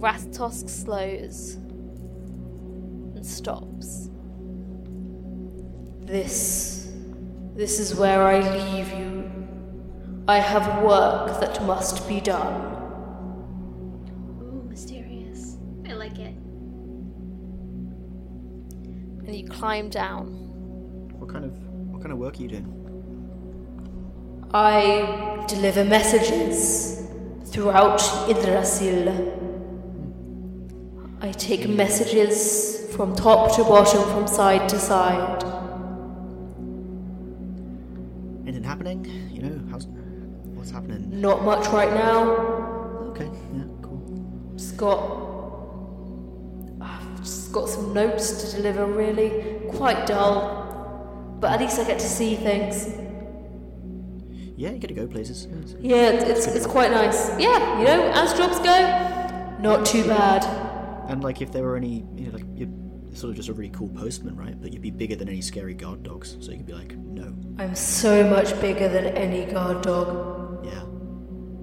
Speaker 1: Ratatosk slows and stops. This. This is where I leave you. I have work that must be done.
Speaker 4: Ooh, mysterious. I like it.
Speaker 1: And you climb down.
Speaker 2: What kind of what kind of work are you doing?
Speaker 1: I deliver messages throughout Yggdrasil. I take messages from top to bottom, from side to side.
Speaker 2: Anything happening? You know, how's what's happening?
Speaker 1: Not much right now.
Speaker 2: Okay, yeah, cool.
Speaker 1: Just got. I've just got some notes to deliver, really. Quite dull. But at least I get to see things.
Speaker 2: Yeah, you get to go places. Yeah, it's-
Speaker 1: Yeah, it's, it's, it's quite nice. Yeah, you know, as jobs go, not too bad.
Speaker 2: And like, if there were any, you know, like you're sort of just a really cool postman, right? But you'd be bigger than any scary guard dogs, so you could be like, no,
Speaker 1: I'm so much bigger than any guard dog.
Speaker 2: yeah,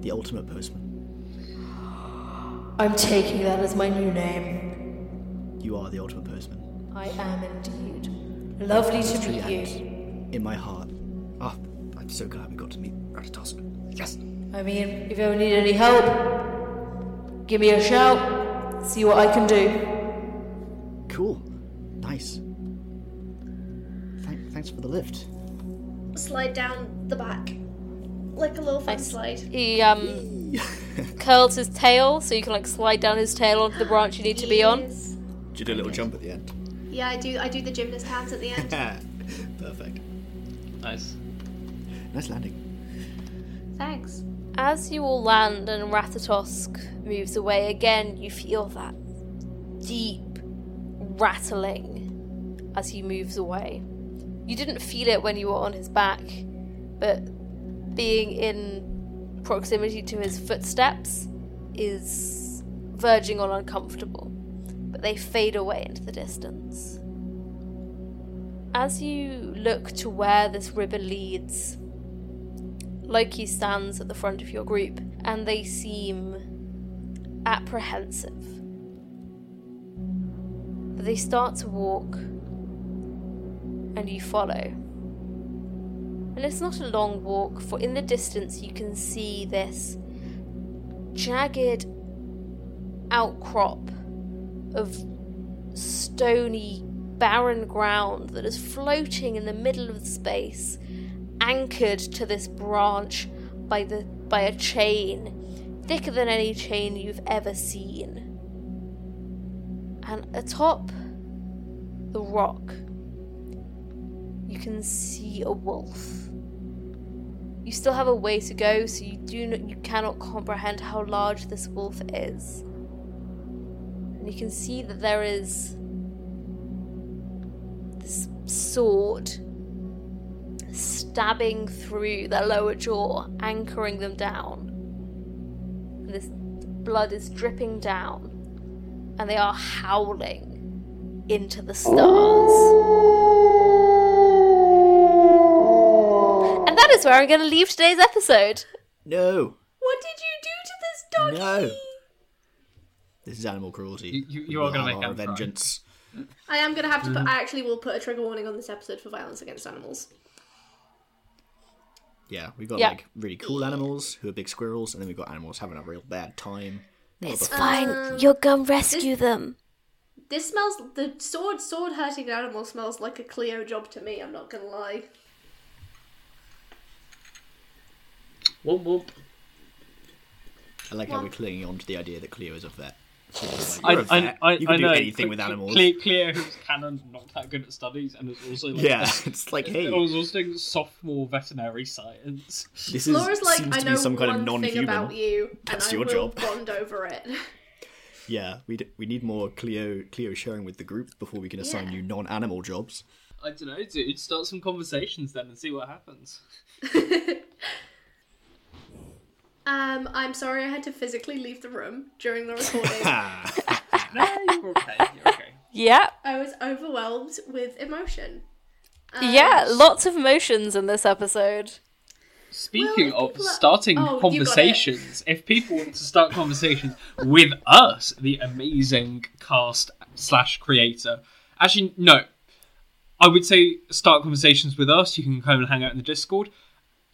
Speaker 2: the ultimate postman.
Speaker 1: I'm taking that as my new name.
Speaker 2: You are the ultimate postman.
Speaker 1: I am indeed. Lovely to meet you.
Speaker 2: in my heart. Ah, I'm so glad we got to meet Ratatosk. Yes.
Speaker 1: I mean, if you ever need any help, Give me a shout. See what I can do.
Speaker 2: Cool. Nice. Thank, thanks for the lift.
Speaker 4: Slide down the back. Like a little fun slide.
Speaker 1: He um curls his tail so you can like slide down his tail onto the branch you need to be on.
Speaker 4: Yes.
Speaker 2: Did you do a little jump at the end?
Speaker 4: Yeah, I do I do the gymnast hands at the end.
Speaker 2: Perfect.
Speaker 3: Nice.
Speaker 2: Nice landing.
Speaker 4: Thanks.
Speaker 1: As you all land and Ratatosk moves away again, you feel that deep rattling as he moves away. You didn't feel it when you were on his back, but being in proximity to his footsteps is verging on uncomfortable. But they fade away into the distance. As you look to where this river leads, Loki stands at the front of your group, and they seem apprehensive. They start to walk, and you follow. And it's not a long walk, for in the distance you can see this jagged outcrop of stony, barren ground that is floating in the middle of the space anchored to this branch by the by a chain thicker than any chain you've ever seen. And atop the rock you can see a wolf. You still have a way to go, so you do not, you cannot comprehend how large this wolf is. And you can see that there is this sword stabbing through their lower jaw, anchoring them down. And this blood is dripping down, and they are howling into the stars. And that is where I'm going to leave today's episode.
Speaker 2: No.
Speaker 4: What did you do to this doggy?
Speaker 2: No. This is animal cruelty.
Speaker 3: You, you, you are going to make
Speaker 2: have our
Speaker 3: out cry.
Speaker 2: vengeance.
Speaker 4: I am gonna have to put. I actually will put a trigger warning on this episode for violence against animals.
Speaker 2: Yeah, we've got
Speaker 1: Yeah.
Speaker 2: like really cool animals who are big squirrels, and then we've got animals having a real bad time.
Speaker 1: It's fine.
Speaker 4: Um,
Speaker 1: You'll go rescue them.
Speaker 4: This smells the sword sword hurting an animal smells like a Cleo job to me, I'm not gonna lie.
Speaker 3: Whoop whoop.
Speaker 2: I like how we're clinging on to the idea that Cleo is a vet. She's
Speaker 3: I,
Speaker 2: like, "You're a
Speaker 3: I,
Speaker 2: vet.
Speaker 3: I,
Speaker 2: you can
Speaker 3: I
Speaker 2: do
Speaker 3: know.
Speaker 2: anything with animals.
Speaker 3: Cle- Cleo, who's canon, not that good at studies, and it's also like
Speaker 2: Yeah,
Speaker 3: a-
Speaker 2: it's like, hey.
Speaker 3: I was also doing sophomore veterinary science.
Speaker 2: This is,
Speaker 4: Laura's like,
Speaker 2: seems
Speaker 4: I
Speaker 2: to
Speaker 4: know
Speaker 2: be some kind of non-human.
Speaker 4: about you,
Speaker 2: That's
Speaker 4: and
Speaker 2: your
Speaker 4: I will
Speaker 2: job.
Speaker 4: bond over it.
Speaker 2: Yeah, we d- we need more Cleo Cleo sharing with the group before we can assign
Speaker 4: Yeah.
Speaker 2: you non-animal jobs.
Speaker 3: I don't know, dude. Start some conversations then and see what happens.
Speaker 4: Um, I'm sorry I had to physically leave the room during the recording.
Speaker 3: no, you're okay. You're okay.
Speaker 1: Yeah.
Speaker 4: I was overwhelmed with emotion.
Speaker 1: yeah, lots of emotions in this episode.
Speaker 3: Speaking
Speaker 4: Well,
Speaker 3: of
Speaker 4: people are-
Speaker 3: starting
Speaker 4: Oh, you got it.
Speaker 3: conversations, if people want to start conversations with us, the amazing cast slash creator, actually no, I would say start conversations with us. You can come and hang out in the Discord.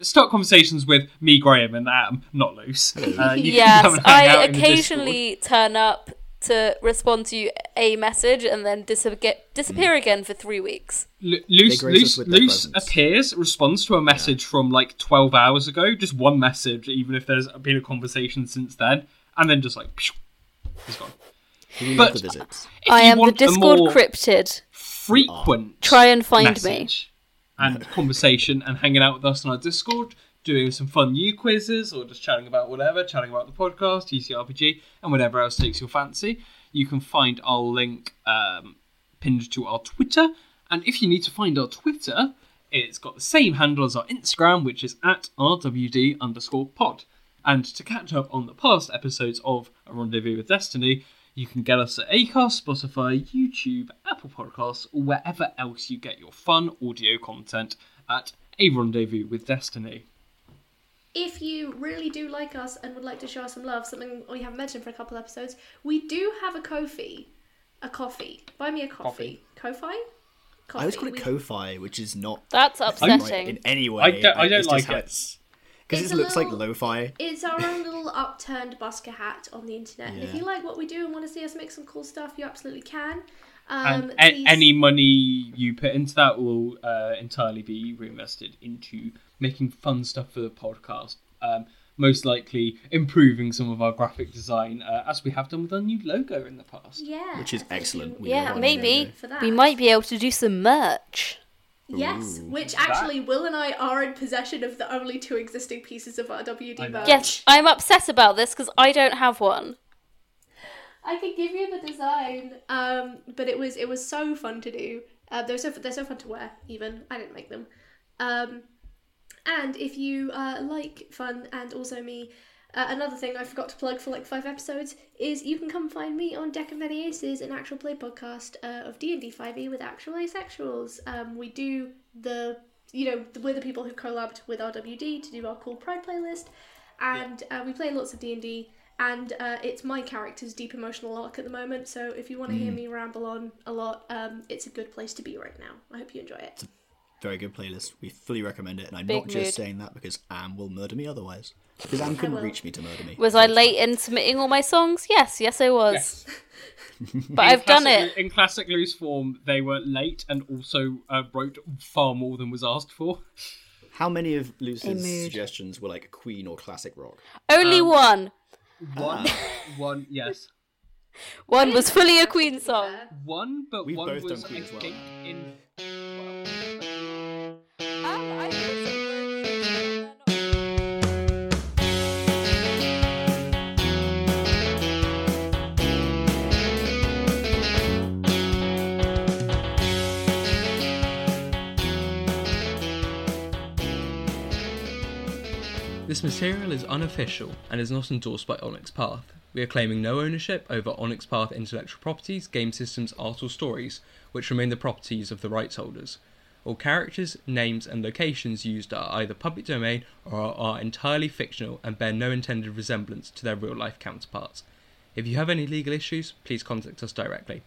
Speaker 3: Start conversations with me, Graham, and Adam, not Luce. Uh, you can come
Speaker 1: yes, I
Speaker 3: out in the Discord.
Speaker 1: occasionally turn up to respond to a message and then dis- get, disappear again for three weeks.
Speaker 3: L- Luce,
Speaker 2: They grace us
Speaker 3: Luce,
Speaker 2: with their
Speaker 3: Luce
Speaker 2: presence.
Speaker 3: appears, responds to a message from like 12 hours ago, just one message, even if there's been a conversation since then, and then just like, phew, he's gone. But-
Speaker 2: the visits.
Speaker 3: If
Speaker 1: I
Speaker 3: you
Speaker 1: am the Discord
Speaker 3: more
Speaker 1: cryptid.
Speaker 3: frequent
Speaker 1: Try and find me.
Speaker 3: And conversation and hanging out with us on our Discord, doing some fun new quizzes or just chatting about whatever, chatting about the podcast, TTRPG, and whatever else takes your fancy. You can find our link um, pinned to our Twitter. And if you need to find our Twitter, it's got the same handle as our Instagram, which is at RWD underscore pod. And to catch up on the past episodes of A Rendezvous with Destiny, you can get us at Acast, Spotify, YouTube, Apple Podcasts, or wherever else you get your fun audio content at A Rendezvous with Destiny.
Speaker 4: If you really do like us and would like to show us some love, something we haven't mentioned for a couple episodes, we do have a Kofi. A coffee. Buy me a coffee. Kofi?
Speaker 2: I always call it
Speaker 4: We-
Speaker 2: Ko-Fi, which is not
Speaker 1: That's
Speaker 2: right
Speaker 1: upsetting.
Speaker 2: in any way.
Speaker 3: I don't- I don't like
Speaker 2: how
Speaker 3: it.
Speaker 2: it's- Because it
Speaker 4: a
Speaker 2: looks like lo-fi.
Speaker 4: It's our own little upturned busker hat on the internet. And if you like what we do and want to see us make some cool stuff, you absolutely can.
Speaker 3: and
Speaker 4: Um,
Speaker 3: a-
Speaker 4: please-
Speaker 3: any money you put into that will uh, entirely be reinvested into making fun stuff for the podcast. Um, most likely improving some of our graphic design, uh, as we have done with our new logo in the past.
Speaker 4: Yeah.
Speaker 2: Which is excellent. We
Speaker 5: Yeah, maybe.
Speaker 4: For that.
Speaker 5: we might be able to do some merch.
Speaker 4: Yes,
Speaker 2: Ooh.
Speaker 4: which actually Will and I are in possession of the only two existing pieces of RWD
Speaker 3: I
Speaker 4: merch.
Speaker 1: Yes, I'm upset about this because I don't have one.
Speaker 4: I can give you the design, um, but it was it was so fun to do. Uh, they're so they're so fun to wear. Even I didn't make them. Um, and if you uh, like fun and also me, uh, another thing I forgot to plug for like five episodes is you can come find me on Deck of Many Aces, an actual play podcast uh, of D and D five E with actual asexuals. Um, we do the you know we're the people who collabed with RWD to do our cool Pride playlist, and uh, we play lots of D and D. And uh, it's my character's deep emotional arc at the moment. So if you want to hear me ramble on a lot, um, it's a good place to be right now. I hope you enjoy it.
Speaker 2: Very good playlist. We fully recommend it, and I'm
Speaker 1: Big
Speaker 2: not just
Speaker 1: mood.
Speaker 2: saying that because Am will murder me otherwise. Because Am couldn't reach me to murder me.
Speaker 1: Was I late in submitting all my songs? Yes, yes, I was.
Speaker 3: Yes.
Speaker 1: But
Speaker 3: In
Speaker 1: I've done it.
Speaker 3: In classic Luce form, they were late and also uh, wrote far more than was asked for.
Speaker 2: How many of
Speaker 1: Luce's
Speaker 2: suggestions were like Queen or classic rock?
Speaker 1: Only
Speaker 3: Um,
Speaker 1: one.
Speaker 3: One, one, yes.
Speaker 1: One was fully a Queen song.
Speaker 3: One, but
Speaker 2: We've
Speaker 3: one
Speaker 2: both
Speaker 3: was,
Speaker 2: done Queen
Speaker 3: I
Speaker 2: as well.
Speaker 3: think, in.
Speaker 12: This material is unofficial and is not endorsed by Onyx Path. We are claiming no ownership over Onyx Path intellectual properties, game systems, art, or stories, which remain the properties of the rights holders. All characters, names, and locations used are either public domain or are, entirely fictional and bear no intended resemblance to their real life counterparts. If you have any legal issues, please contact us directly.